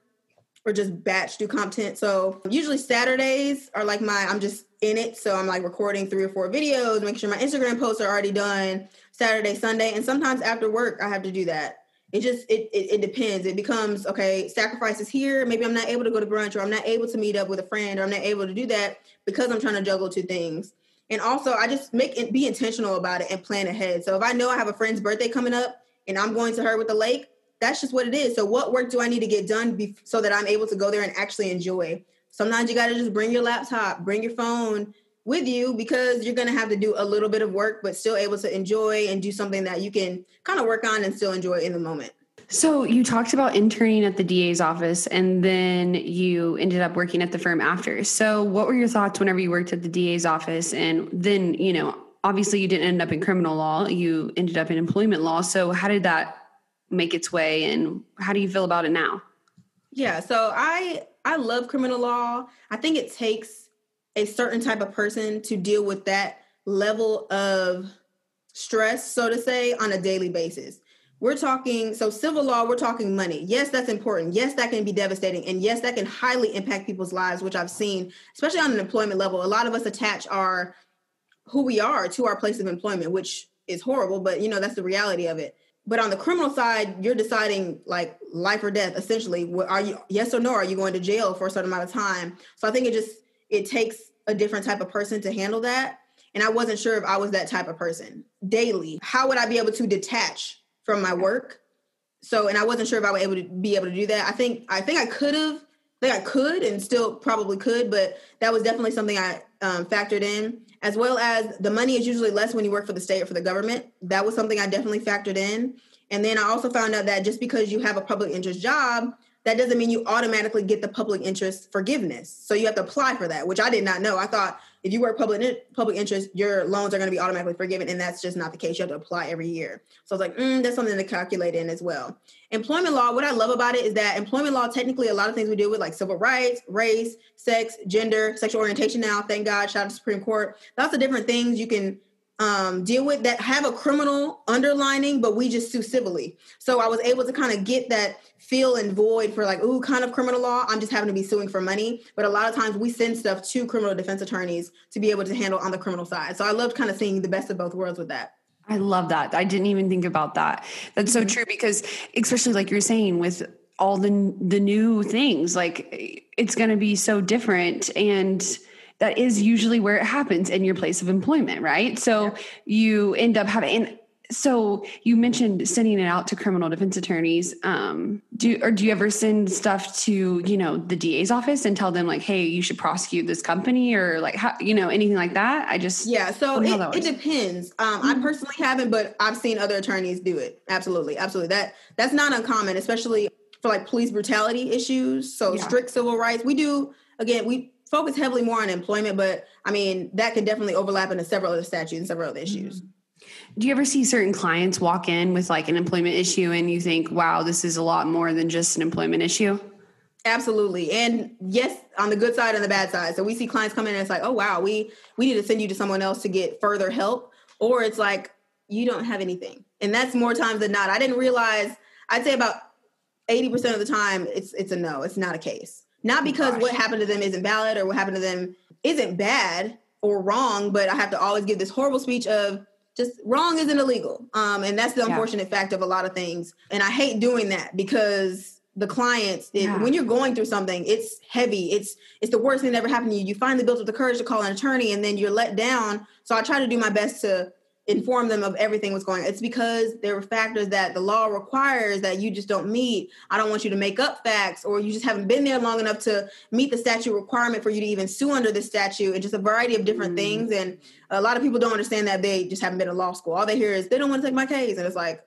or just batch do content. So usually Saturdays are like my I'm just in it. So I'm like recording three or four videos, making sure my Instagram posts are already done Saturday, Sunday, and sometimes after work I have to do that. It just it, it, it depends. It becomes okay sacrifices here. Maybe i'm not able to go to brunch or i'm not able to meet up with a friend or i'm not able to do that because i'm trying to juggle two things. And also i just make it be intentional about it and plan ahead. So if i know i have a friend's birthday coming up and i'm going to her with the lake that's just what it is. So what work do i need to get done be- so that i'm able to go there and actually enjoy sometimes you got to just bring your laptop bring your phone with you because you're going to have to do a little bit of work, but still able to enjoy and do something that you can kind of work on and still enjoy in the moment. So you talked about interning at the DA's office and then you ended up working at the firm after. So what were your thoughts whenever you worked at the DA's office and then, you know, obviously you didn't end up in criminal law, you ended up in employment law. So how did that make its way and how do you feel about it now? Yeah, so I I love criminal law. I think it takes a certain type of person to deal with that level of stress, so to say, on a daily basis. We're talking, so civil law, we're talking money. Yes, that's important. Yes, that can be devastating. And yes, that can highly impact people's lives, which I've seen, especially on an employment level. A lot of us attach our who we are to our place of employment, which is horrible, but you know, that's the reality of it. But on the criminal side, you're deciding like life or death, essentially. Are you yes or no? Are you going to jail for a certain amount of time? So I think it just it takes a different type of person to handle that. And I wasn't sure if I was that type of person daily. How would I be able to detach from my work? So, and I wasn't sure if I would able to be able to do that. I think I think I could have. I think I could and still probably could, but that was definitely something I um, factored in. As well as the money is usually less when you work for the state or for the government. That was something I definitely factored in. And then I also found out that just because you have a public interest job that doesn't mean you automatically get the public interest forgiveness. So you have to apply for that, which I did not know. I thought if you work public public interest, your loans are going to be automatically forgiven, and that's just not the case. You have to apply every year. So I was like, mm, that's something to calculate in as well. Employment law. What I love about it is that employment law, technically, a lot of things we deal with, like civil rights, race, sex, gender, sexual orientation. Now, thank God, shout out to Supreme Court. Lots of different things you can um, deal with that have a criminal underlining, but we just sue civilly. So I was able to kind of get that feel and void for like, ooh, kind of criminal law. I'm just having to be suing for money. But a lot of times we send stuff to criminal defense attorneys to be able to handle on the criminal side. So I loved kind of seeing the best of both worlds with that. I love that. I didn't even think about that. That's so mm-hmm. true because especially like you're saying with all the the new things, like it's going to be so different and that is usually where it happens in your place of employment, right? So yeah. you end up having and so you mentioned sending it out to criminal defense attorneys. Um, do or do you ever send stuff to you know the DA's office and tell them like, hey, you should prosecute this company or like how you know anything like that? I just yeah. So it, it, depends. Um, mm-hmm. I personally haven't, but I've seen other attorneys do it. Absolutely, absolutely. That that's not uncommon, especially for like police brutality issues. So yeah. strict civil rights. We do again. We focus heavily more on employment, but I mean that can definitely overlap into several other statutes and several other issues. Mm-hmm. Do you ever see certain clients walk in with like an employment issue and you think, wow, this is a lot more than just an employment issue? Absolutely. And yes, on the good side and the bad side. So we see clients come in and it's like, oh wow, we we need to send you to someone else to get further help. Or it's like, you don't have anything. And that's more times than not. I didn't realize I'd say about 80% of the time it's it's a no, it's not a case. Not because what happened to them isn't valid or what happened to them isn't bad or wrong, but I have to always give this horrible speech of just wrong isn't illegal. Um, and that's the unfortunate yeah. fact of a lot of things. And I hate doing that because the clients, it, yeah. when you're going through something, it's heavy. It's it's the worst thing that ever happened to you. You finally built up the courage to call an attorney, and then you're let down. So I try to do my best to inform them of everything what's going on. It's because there were factors that the law requires that you just don't meet. I don't want you to make up facts or you just haven't been there long enough to meet the statute requirement for you to even sue under the statute and just a variety of different mm. things. And a lot of people don't understand that they just haven't been to law school. All they hear is they don't want to take my case. And it's like,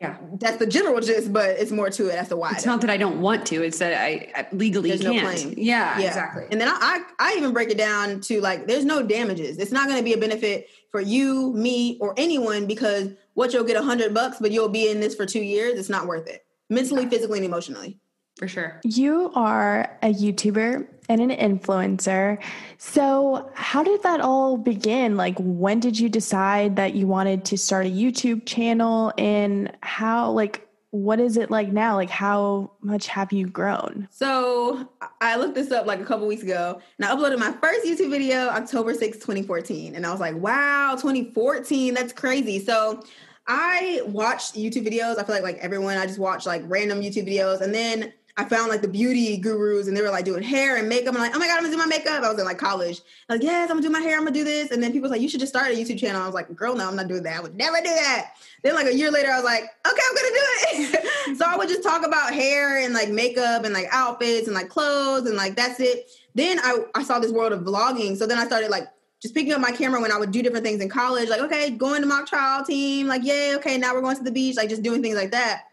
yeah, that's the general gist, but it's more to it. That's the why. It's not that I don't want to; it's that I, I legally there's can't. No claim. Yeah, yeah, exactly. And then I, I, I even break it down to like, there's no damages. It's not going to be a benefit for you, me, or anyone because what you'll get a hundred bucks, but you'll be in this for two years. It's not worth it, mentally, physically, and emotionally. For sure. You are a YouTuber and an influencer. So, how did that all begin? Like, when did you decide that you wanted to start a YouTube channel? And how, like, what is it like now? Like, how much have you grown? So, I looked this up like a couple weeks ago and I uploaded my first YouTube video October 6, 2014. And I was like, wow, 2014, that's crazy. So, I watched YouTube videos. I feel like like everyone, I just watched like random YouTube videos. And then I found like the beauty gurus and they were like doing hair and makeup. I'm like, oh my God, I'm gonna do my makeup. I was in like college. I'm like, yes, I'm gonna do my hair, I'm gonna do this. And then people was like, you should just start a YouTube channel. I was like, girl, no, I'm not doing that. I would never do that. Then like a year later, I was like, okay, I'm gonna do it. so I would just talk about hair and like makeup and like outfits and like clothes and like that's it. Then I, I saw this world of vlogging. So then I started like just picking up my camera when I would do different things in college, like, okay, going to mock trial team, like, yay, okay, now we're going to the beach, like just doing things like that.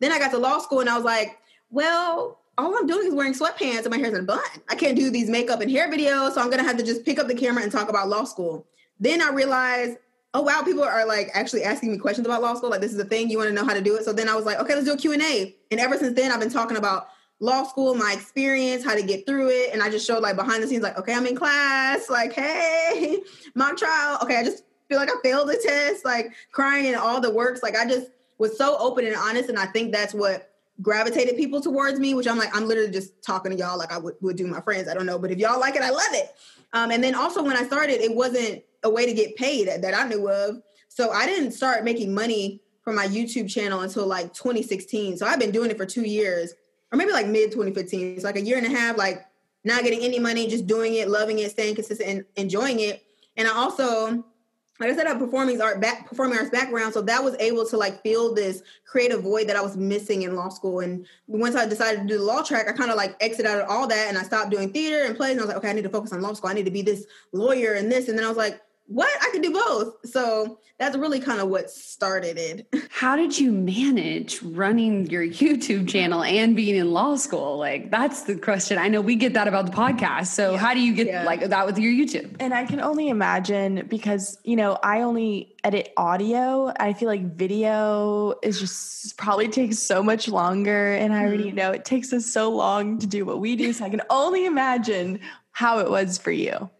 Then I got to law school and I was like, well, all I'm doing is wearing sweatpants and my hair's in a bun. I can't do these makeup and hair videos, so I'm gonna have to just pick up the camera and talk about law school. Then I realized, oh wow, people are like actually asking me questions about law school. Like this is a thing, you want to know how to do it. So then I was like, okay, let's do a Q&A. And ever since then, I've been talking about law school, my experience, how to get through it. And I just showed like behind the scenes, like, okay, I'm in class, like, hey, mock trial. Okay, I just feel like I failed the test, like crying and all the works. Like I just was so open and honest. And I think that's what gravitated people towards me, which I'm like, I'm literally just talking to y'all like I would, would do my friends. I don't know. But if y'all like it, I love it. Um, and then also when I started, it wasn't a way to get paid that, that I knew of. So I didn't start making money from my YouTube channel until like 2016. So I've been doing it for two years, or maybe like mid 2015. It's like a year and a half, like not getting any money, just doing it, loving it, staying consistent, and enjoying it. And I also like I said, I have performing art back performing arts background, so that was able to like fill this creative void that I was missing in law school. And once I decided to do the law track, I kind of like exited out of all that and I stopped doing theater and plays. And I was like, okay, I need to focus on law school. I need to be this lawyer and this. And then I was like, what I could do both. So that's really kind of what started it. How did you manage running your YouTube channel and being in law school? Like that's the question. I know we get that about the podcast. So yeah. how do you get yeah. like that with your YouTube? And I can only imagine because, you know, I only edit audio. I feel like video is just probably takes so much longer and I already mm-hmm. know it takes us so long to do what we do. So I can only imagine how it was for you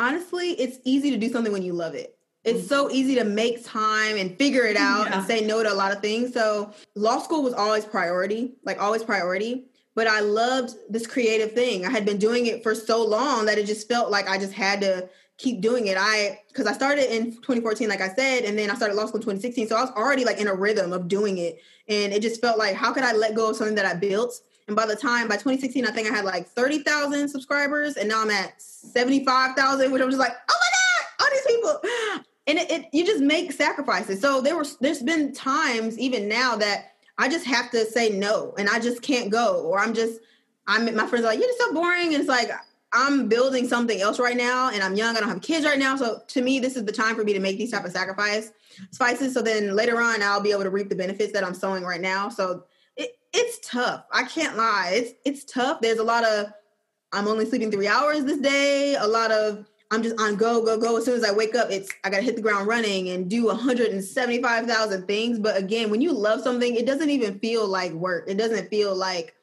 honestly, it's easy to do something when you love it. It's mm-hmm. so easy to make time and figure it out yeah. and say no to a lot of things. So, law school was always priority, like always priority. But I loved this creative thing. I had been doing it for so long that it just felt like I just had to keep doing it. I because I started in 2014, like I said, and then I started law school in 2016. So I was already like in a rhythm of doing it. And it just felt like how could I let go of something that I built and by the time by 2016, I think I had like 30,000 subscribers, and now I'm at 75,000, which I'm just like, oh my god, all these people. And it, it, you just make sacrifices. So there was there's been times even now that I just have to say no, and I just can't go, or I'm just I'm my friends are like, you're just so boring, and it's like I'm building something else right now, and I'm young. I don't have kids right now, so to me, this is the time for me to make these type of sacrifice spices. So then later on, I'll be able to reap the benefits that I'm sowing right now. So it's tough. I can't lie. It's it's tough. There's a lot of I'm only sleeping three hours this day. A lot of I'm just on go, go, go. As soon as I wake up, it's I gotta hit the ground running and do 175,000 things. But again, when you love something, it doesn't even feel like work. It doesn't feel like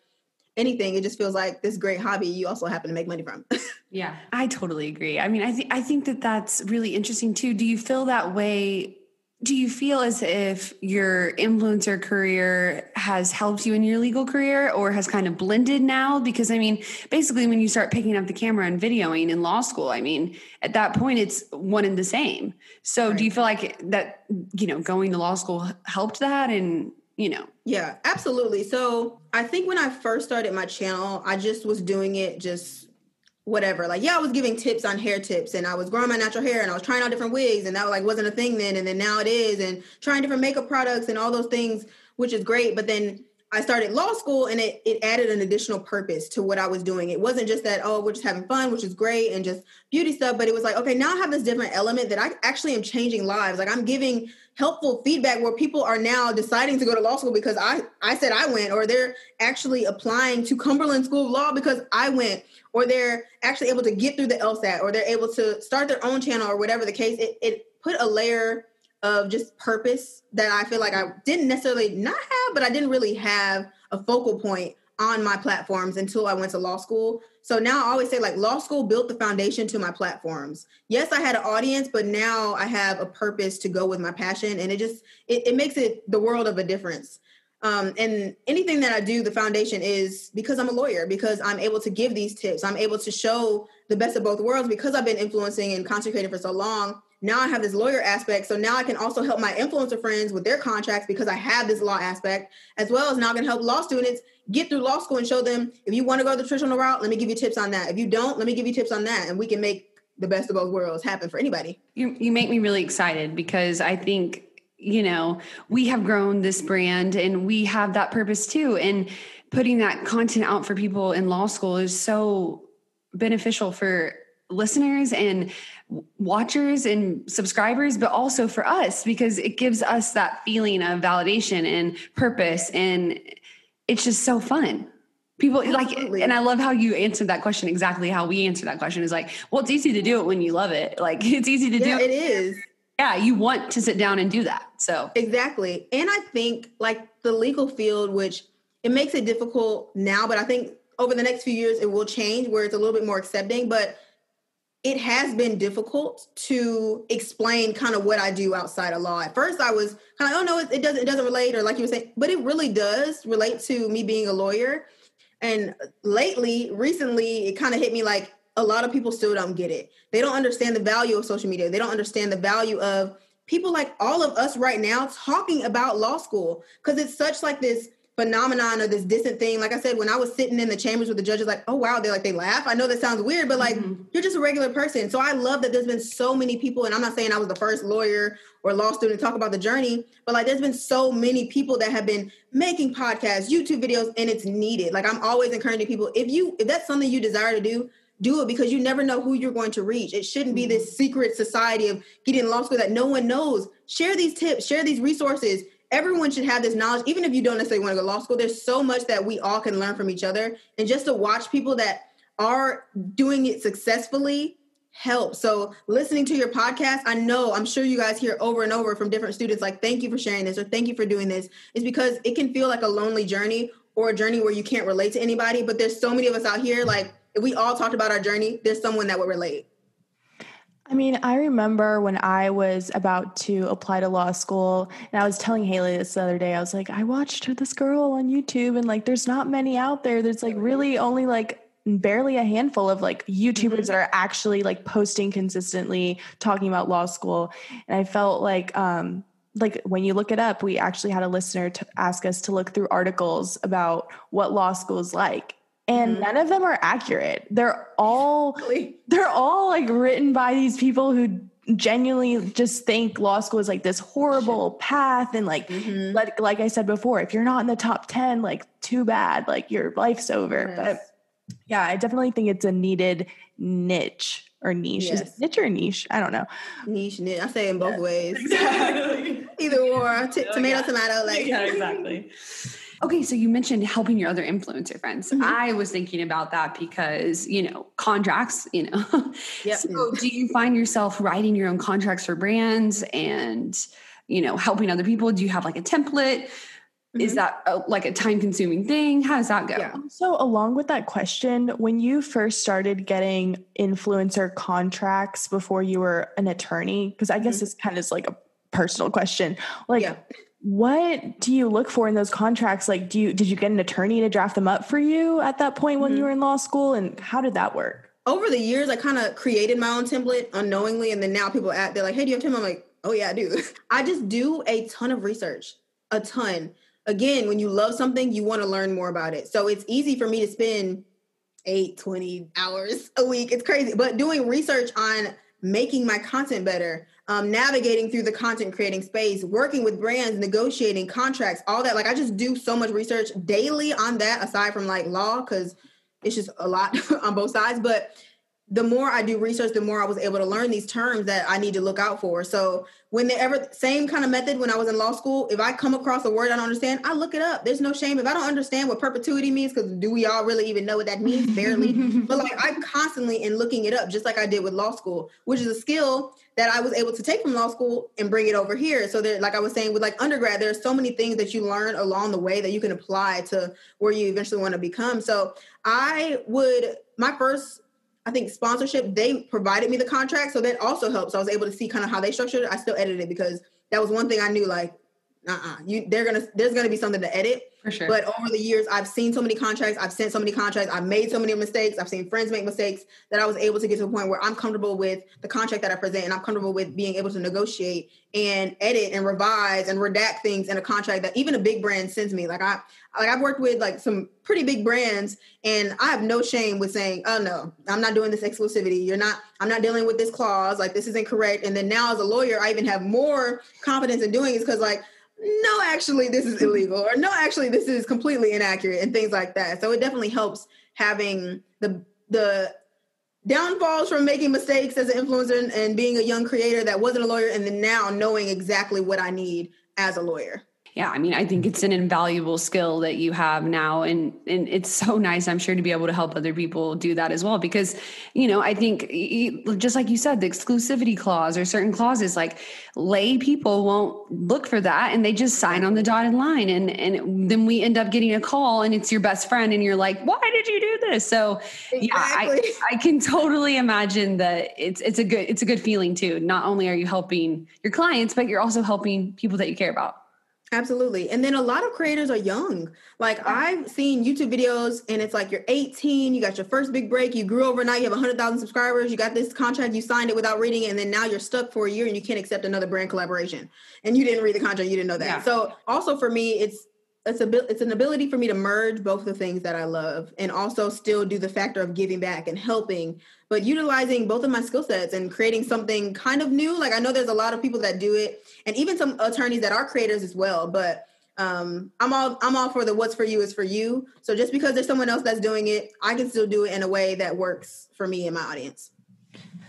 anything. It just feels like this great hobby you also happen to make money from. yeah, I totally agree. I mean, I think I think that that's really interesting too. Do you feel that way do you feel as if your influencer career has helped you in your legal career or has kind of blended now? Because I mean, basically, when you start picking up the camera and videoing in law school, I mean, at that point, it's one and the same. So, right. do you feel like that, you know, going to law school helped that? And, you know, yeah, absolutely. So, I think when I first started my channel, I just was doing it just whatever. Like, yeah, I was giving tips on hair tips and I was growing my natural hair and I was trying out different wigs and that like wasn't a thing then and then now it is and trying different makeup products and all those things, which is great. But then I started law school and it, it added an additional purpose to what I was doing. It wasn't just that, oh, we're just having fun, which is great, and just beauty stuff, but it was like, okay, now I have this different element that I actually am changing lives. Like I'm giving helpful feedback where people are now deciding to go to law school because I, I said I went, or they're actually applying to Cumberland School of Law because I went, or they're actually able to get through the LSAT, or they're able to start their own channel, or whatever the case. It, it put a layer of just purpose that I feel like I didn't necessarily not have, but I didn't really have a focal point on my platforms until I went to law school. So now I always say like law school built the foundation to my platforms. Yes, I had an audience, but now I have a purpose to go with my passion and it just it, it makes it the world of a difference. Um, and anything that I do, the foundation is because I'm a lawyer, because I'm able to give these tips. I'm able to show the best of both worlds because I've been influencing and concentrating for so long now I have this lawyer aspect. So now I can also help my influencer friends with their contracts because I have this law aspect, as well as now I can help law students get through law school and show them if you want to go the traditional route, let me give you tips on that. If you don't, let me give you tips on that. And we can make the best of both worlds happen for anybody. You, you make me really excited because I think, you know, we have grown this brand and we have that purpose too. And putting that content out for people in law school is so beneficial for listeners and watchers and subscribers, but also for us because it gives us that feeling of validation and purpose. And it's just so fun. People Absolutely. like, and I love how you answered that question exactly how we answer that question is like, well, it's easy to do it when you love it. Like, it's easy to yeah, do it. It is. Yeah, you want to sit down and do that. So, exactly. And I think like the legal field, which it makes it difficult now, but I think over the next few years it will change where it's a little bit more accepting. But it has been difficult to explain kind of what I do outside of law. At first, I was kind of, oh no, it, it doesn't, it doesn't relate, or like you were saying, but it really does relate to me being a lawyer. And lately, recently, it kind of hit me like a lot of people still don't get it. They don't understand the value of social media. They don't understand the value of people like all of us right now talking about law school because it's such like this phenomenon of this distant thing. Like I said, when I was sitting in the chambers with the judges, like, oh wow, they're like they laugh. I know that sounds weird, but like mm-hmm. you're just a regular person. So I love that there's been so many people, and I'm not saying I was the first lawyer or law student to talk about the journey, but like there's been so many people that have been making podcasts, YouTube videos, and it's needed. Like I'm always encouraging people, if you if that's something you desire to do, do it because you never know who you're going to reach. It shouldn't be this mm-hmm. secret society of getting law school that no one knows. Share these tips, share these resources everyone should have this knowledge, even if you don't necessarily want to go to law school. There's so much that we all can learn from each other. And just to watch people that are doing it successfully help. So listening to your podcast, I know, I'm sure you guys hear over and over from different students like, thank you for sharing this or thank you for doing this, is because it can feel like a lonely journey or a journey where you can't relate to anybody. But there's so many of us out here, like if we all talked about our journey, there's someone that would relate. I mean, I remember when I was about to apply to law school, and I was telling Haley this the other day. I was like, I watched this girl on YouTube, and like, there's not many out there. There's like really only like barely a handful of like YouTubers mm-hmm. that are actually like posting consistently talking about law school. And I felt like, um, like when you look it up, we actually had a listener to ask us to look through articles about what law school is like and mm-hmm. none of them are accurate. They're all they're all like written by these people who genuinely just think law school is like this horrible path and like mm-hmm. like like I said before, if you're not in the top 10, like too bad, like your life's over. Yes. But yeah, I definitely think it's a needed niche or niche. Yes. Is it niche or niche? I don't know. Niche, niche. I say in both ways. Exactly. Either or. T- tomato, yeah. tomato. Like yeah, exactly. Okay, so you mentioned helping your other influencer friends. Mm-hmm. I was thinking about that because, you know, contracts, you know. Yep. so do you find yourself writing your own contracts for brands and, you know, helping other people? Do you have like a template? Mm-hmm. Is that a, like a time consuming thing? How does that go? Yeah. So, along with that question, when you first started getting influencer contracts before you were an attorney, because I guess mm-hmm. this kind of is like a personal question, like, yeah what do you look for in those contracts? Like do you did you get an attorney to draft them up for you at that point when mm-hmm. you were in law school? And how did that work? Over the years i kind of created my own template unknowingly and then now people at they're like hey do you have time i'm like oh yeah i do. I just do a ton of research a ton. Again when you love something you want to learn more about it. So it's easy for me to spend eight, 20 hours a week. It's crazy. But doing research on making my content better, um, navigating through the content creating space, working with brands, negotiating contracts, all that. Like I just do so much research daily on that, aside from like law, because it's just a lot on both sides. But the more I do research, the more I was able to learn these terms that I need to look out for. So when they ever same kind of method when I was in law school, if I come across a word I don't understand, I look it up. There's no shame. If I don't understand what perpetuity means, because do we all really even know what that means? Barely. but like I'm constantly in looking it up, just like I did with law school, which is a skill that I was able to take from law school and bring it over here. So there, like I was saying, with like undergrad, there's so many things that you learn along the way that you can apply to where you eventually want to become. So I would my first I think sponsorship, they provided me the contract. So that also helps. So I was able to see kind of how they structured it. I still edited it because that was one thing I knew like, uh-uh, you they're gonna there's gonna be something to edit. For sure. But over the years, I've seen so many contracts, I've sent so many contracts, I've made so many mistakes, I've seen friends make mistakes that I was able to get to a point where I'm comfortable with the contract that I present and I'm comfortable with being able to negotiate and edit and revise and redact things in a contract that even a big brand sends me. Like I like I've worked with like some pretty big brands and I have no shame with saying, oh no, I'm not doing this exclusivity. You're not, I'm not dealing with this clause, like this is incorrect. And then now as a lawyer, I even have more confidence in doing it because like no, actually, this is illegal, or no, actually, this is completely inaccurate, and things like that. So it definitely helps having the the downfalls from making mistakes as an influencer and, being a young creator that wasn't a lawyer, and then now knowing exactly what I need as a lawyer yeah i mean i think it's an invaluable skill that you have now and and it's so nice i'm sure to be able to help other people do that as well because you know i think just like you said the exclusivity clause or certain clauses like lay people won't look for that and they just sign on the dotted line and and then we end up getting a call and it's your best friend and you're like why did you do this? So exactly. yeah I, I can totally imagine that it's it's a good it's a good feeling too. Not only are you helping your clients but you're also helping people that you care about Absolutely. And then a lot of creators are young. Like I've seen YouTube videos and it's like you're 18, you got your first big break, you grew overnight, you have 100,000 subscribers, you got this contract, you signed it without reading it, and then now you're stuck for a year and you can't accept another brand collaboration. And you didn't read the contract, you didn't know that. Yeah. So also for me, it's it's a it's an ability for me to merge both the things that I love and also still do the factor of giving back and helping, but utilizing both of my skill sets and creating something kind of new. Like I know there's a lot of people that do it, and even some attorneys that are creators as well. But um, I'm all I'm all for the what's for you is for you. So just because there's someone else that's doing it, I can still do it in a way that works for me and my audience.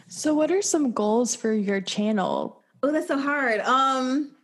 So, what are some goals for your channel? Oh, that's so hard. Um,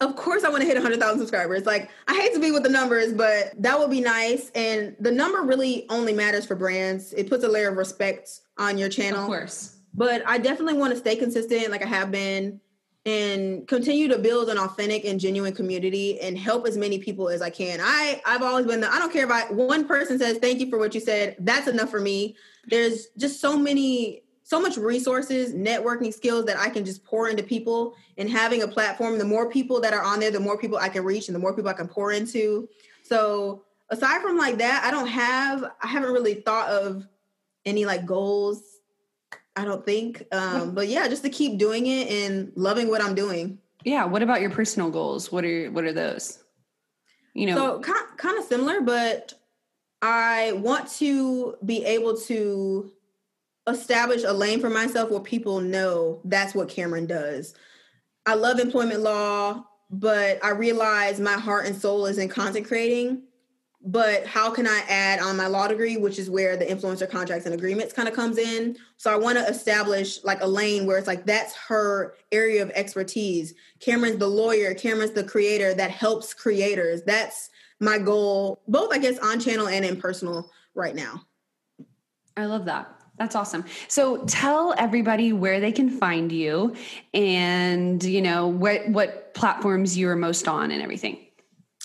of course I want to hit 100,000 subscribers. Like I hate to be with the numbers, but that would be nice. And the number really only matters for brands. It puts a layer of respect on your channel. Of course. But I definitely want to stay consistent like I have been and continue to build an authentic and genuine community and help as many people as I can. I I've always been the I don't care if I one person says thank you for what you said. That's enough for me. There's just so many so much resources, networking skills that I can just pour into people and having a platform. The more people that are on there, the more people I can reach and the more people I can pour into. So aside from like that, I don't have I haven't really thought of any like goals. I don't think. Um, but yeah, just to keep doing it and loving what I'm doing. Yeah. What about your personal goals? What are what are those? You know, so kind, kind of similar, but I want to be able to establish a lane for myself where people know that's what Cameron does. I love employment law, but I realize my heart and soul is in content creating. But how can I add on my law degree, which is where the influencer contracts and agreements kind of comes in? So I want to establish like a lane where it's like that's her area of expertise. Cameron's the lawyer, Cameron's the creator that helps creators. That's my goal, both I guess on channel and in personal right now. I love that. That's awesome. So tell everybody where they can find you and you know what what platforms you are most on and everything.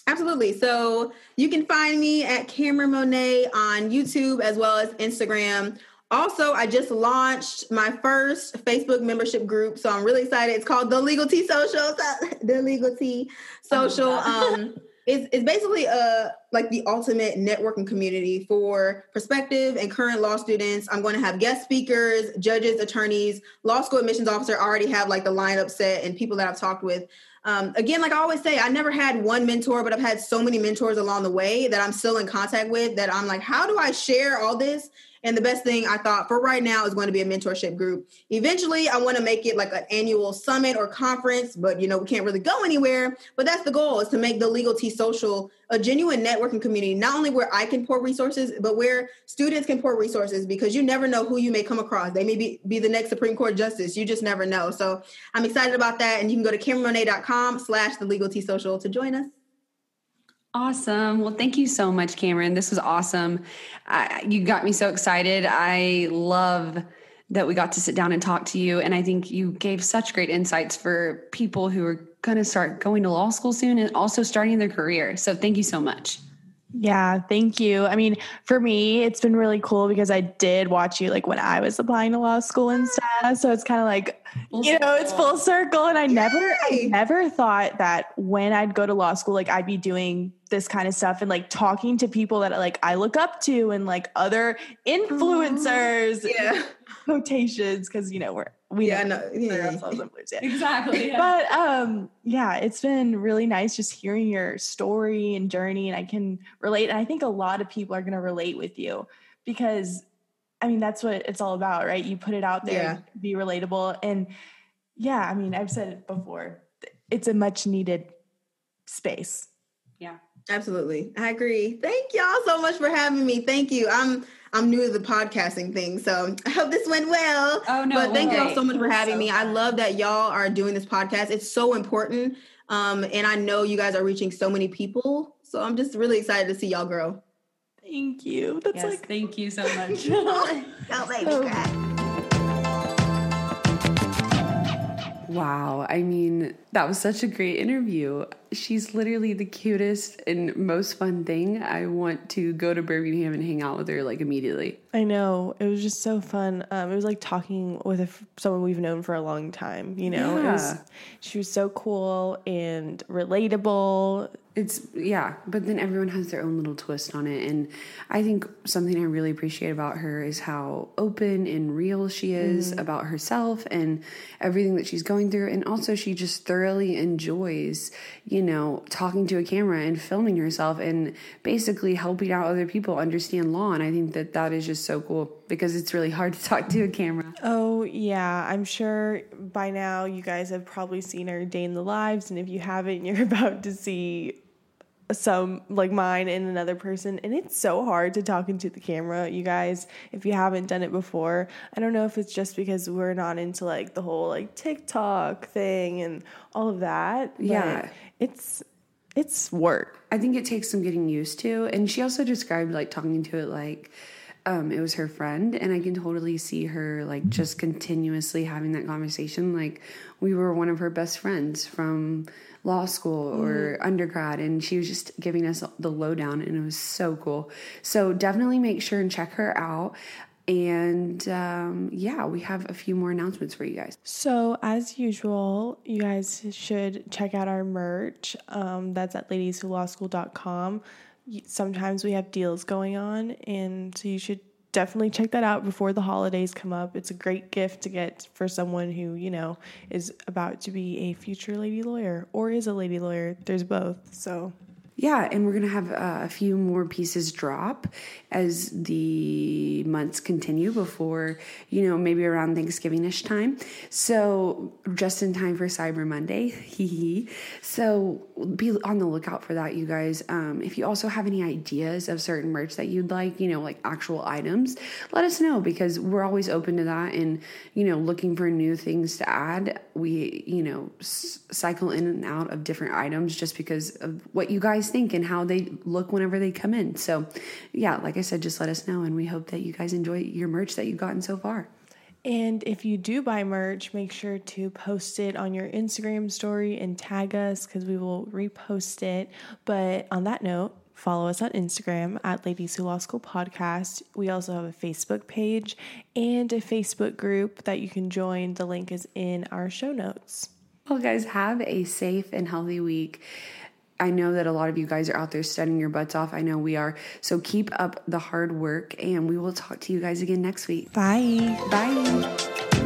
Absolutely. So you can find me at Cameron Monet on YouTube as well as Instagram. Also, I just launched my first Facebook membership group, so I'm really excited. It's called The Legal Tea Social. The Legal Tea Social. Um, it's, it's basically a like the ultimate networking community for prospective and current law students. I'm going to have guest speakers, judges, attorneys, law school admissions officer. Already have like the lineup set and people that I've talked with. um, again, like I always say, I never had one mentor, but I've had so many mentors along the way that I'm still in contact with that I'm like, how do I share all this and the best thing I thought for right now is going to be a mentorship group. Eventually, I want to make it like an annual summit or conference, but you know, we can't really go anywhere. But that's the goal is to make the Legal Tea Social a genuine networking community, not only where I can pour resources, but where students can pour resources because you never know who you may come across. They may be, be the next Supreme Court justice. You just never know. So I'm excited about that. And you can go to cameronmonet.com slash the Legal Tea Social to join us. Awesome. Well, thank you so much, Cameron. This was awesome. I, you got me so excited. I love that we got to sit down and talk to you. And I think you gave such great insights for people who are going to start going to law school soon and also starting their career. So thank you so much. Yeah, thank you. I mean, for me, it's been really cool because I did watch you like when I was applying to law school and ah. stuff. So it's kind of like, full you know, it's full circle. And I Yay! never, I never thought that when I'd go to law school, like I'd be doing this kind of stuff and like talking to people that like I look up to and like other influencers. Yeah. Quotations because you know we're we yeah, know, yeah. yeah. exactly. Yeah. But um, yeah, it's been really nice just hearing your story and journey, and I can relate. And I think a lot of people are going to relate with you because, I mean, that's what it's all about, right? You put it out there, yeah. be relatable, and yeah, I mean, I've said it before. It's a much needed space. Yeah. Absolutely. I agree. Thank y'all so much for having me. Thank you. I'm I'm new to the podcasting thing, so I hope this went well. Oh no! But thank y'all so much for having so me. Fun. I love that y'all are doing this podcast. It's so important, um, and I know you guys are reaching so many people. So I'm just really excited to see y'all grow. Thank you. That's yes, like thank you so much. Don't make me cry. Wow. I mean, that was such a great interview. She's literally the cutest and most fun thing. I want to go to Birmingham and hang out with her like immediately. I know. It was just so fun. Um, it was like talking with a, someone we've known for a long time, you know? Yeah. Was, she was so cool and relatable it's yeah but then everyone has their own little twist on it and i think something i really appreciate about her is how open and real she is mm-hmm. about herself and everything that she's going through and also she just thoroughly enjoys you know talking to a camera and filming herself and basically helping out other people understand law and i think that that is just so cool because it's really hard to talk to a camera oh yeah i'm sure by now you guys have probably seen her day in the lives and if you haven't you're about to see some like mine and another person and it's so hard to talk into the camera you guys if you haven't done it before. I don't know if it's just because we're not into like the whole like tiktok thing and all of that yeah. it's it's work. I think it takes some getting used to and she also described like talking to it like um, it was her friend and i can totally see her like just continuously having that conversation like we were one of her best friends from law school or mm. undergrad and she was just giving us the lowdown and it was so cool so definitely make sure and check her out and um, yeah, we have a few more announcements for you guys. So, as usual, you guys should check out our merch. Um, that's at ladieswholawschool.com. Sometimes we have deals going on, and so you should definitely check that out before the holidays come up. It's a great gift to get for someone who, you know, is about to be a future lady lawyer or is a lady lawyer. There's both. So yeah, and we're going to have uh, a few more pieces drop as the months continue before, you know, maybe around Thanksgiving ish time. So, just in time for Cyber Monday. so, be on the lookout for that, you guys. Um, if you also have any ideas of certain merch that you'd like, you know, like actual items, let us know because we're always open to that and, you know, looking for new things to add. We, you know, s- cycle in and out of different items just because of what you guys guys think and how they look whenever they come in. So, yeah, like I said, just let us know. And we hope that you guys enjoy your merch that you've gotten so far. And if you do buy merch, make sure to post it on your Instagram story and tag us because we will repost it. But on that note, follow us on Instagram at Ladies Who Law School Podcast. We also have a Facebook page and a Facebook group that you can join. The link is in our show notes. Well, guys, have a safe and healthy week. I know that a lot of you guys are out there studying your butts off. I know we are. So keep up the hard work, and we will talk to you guys again next week. Bye. Bye.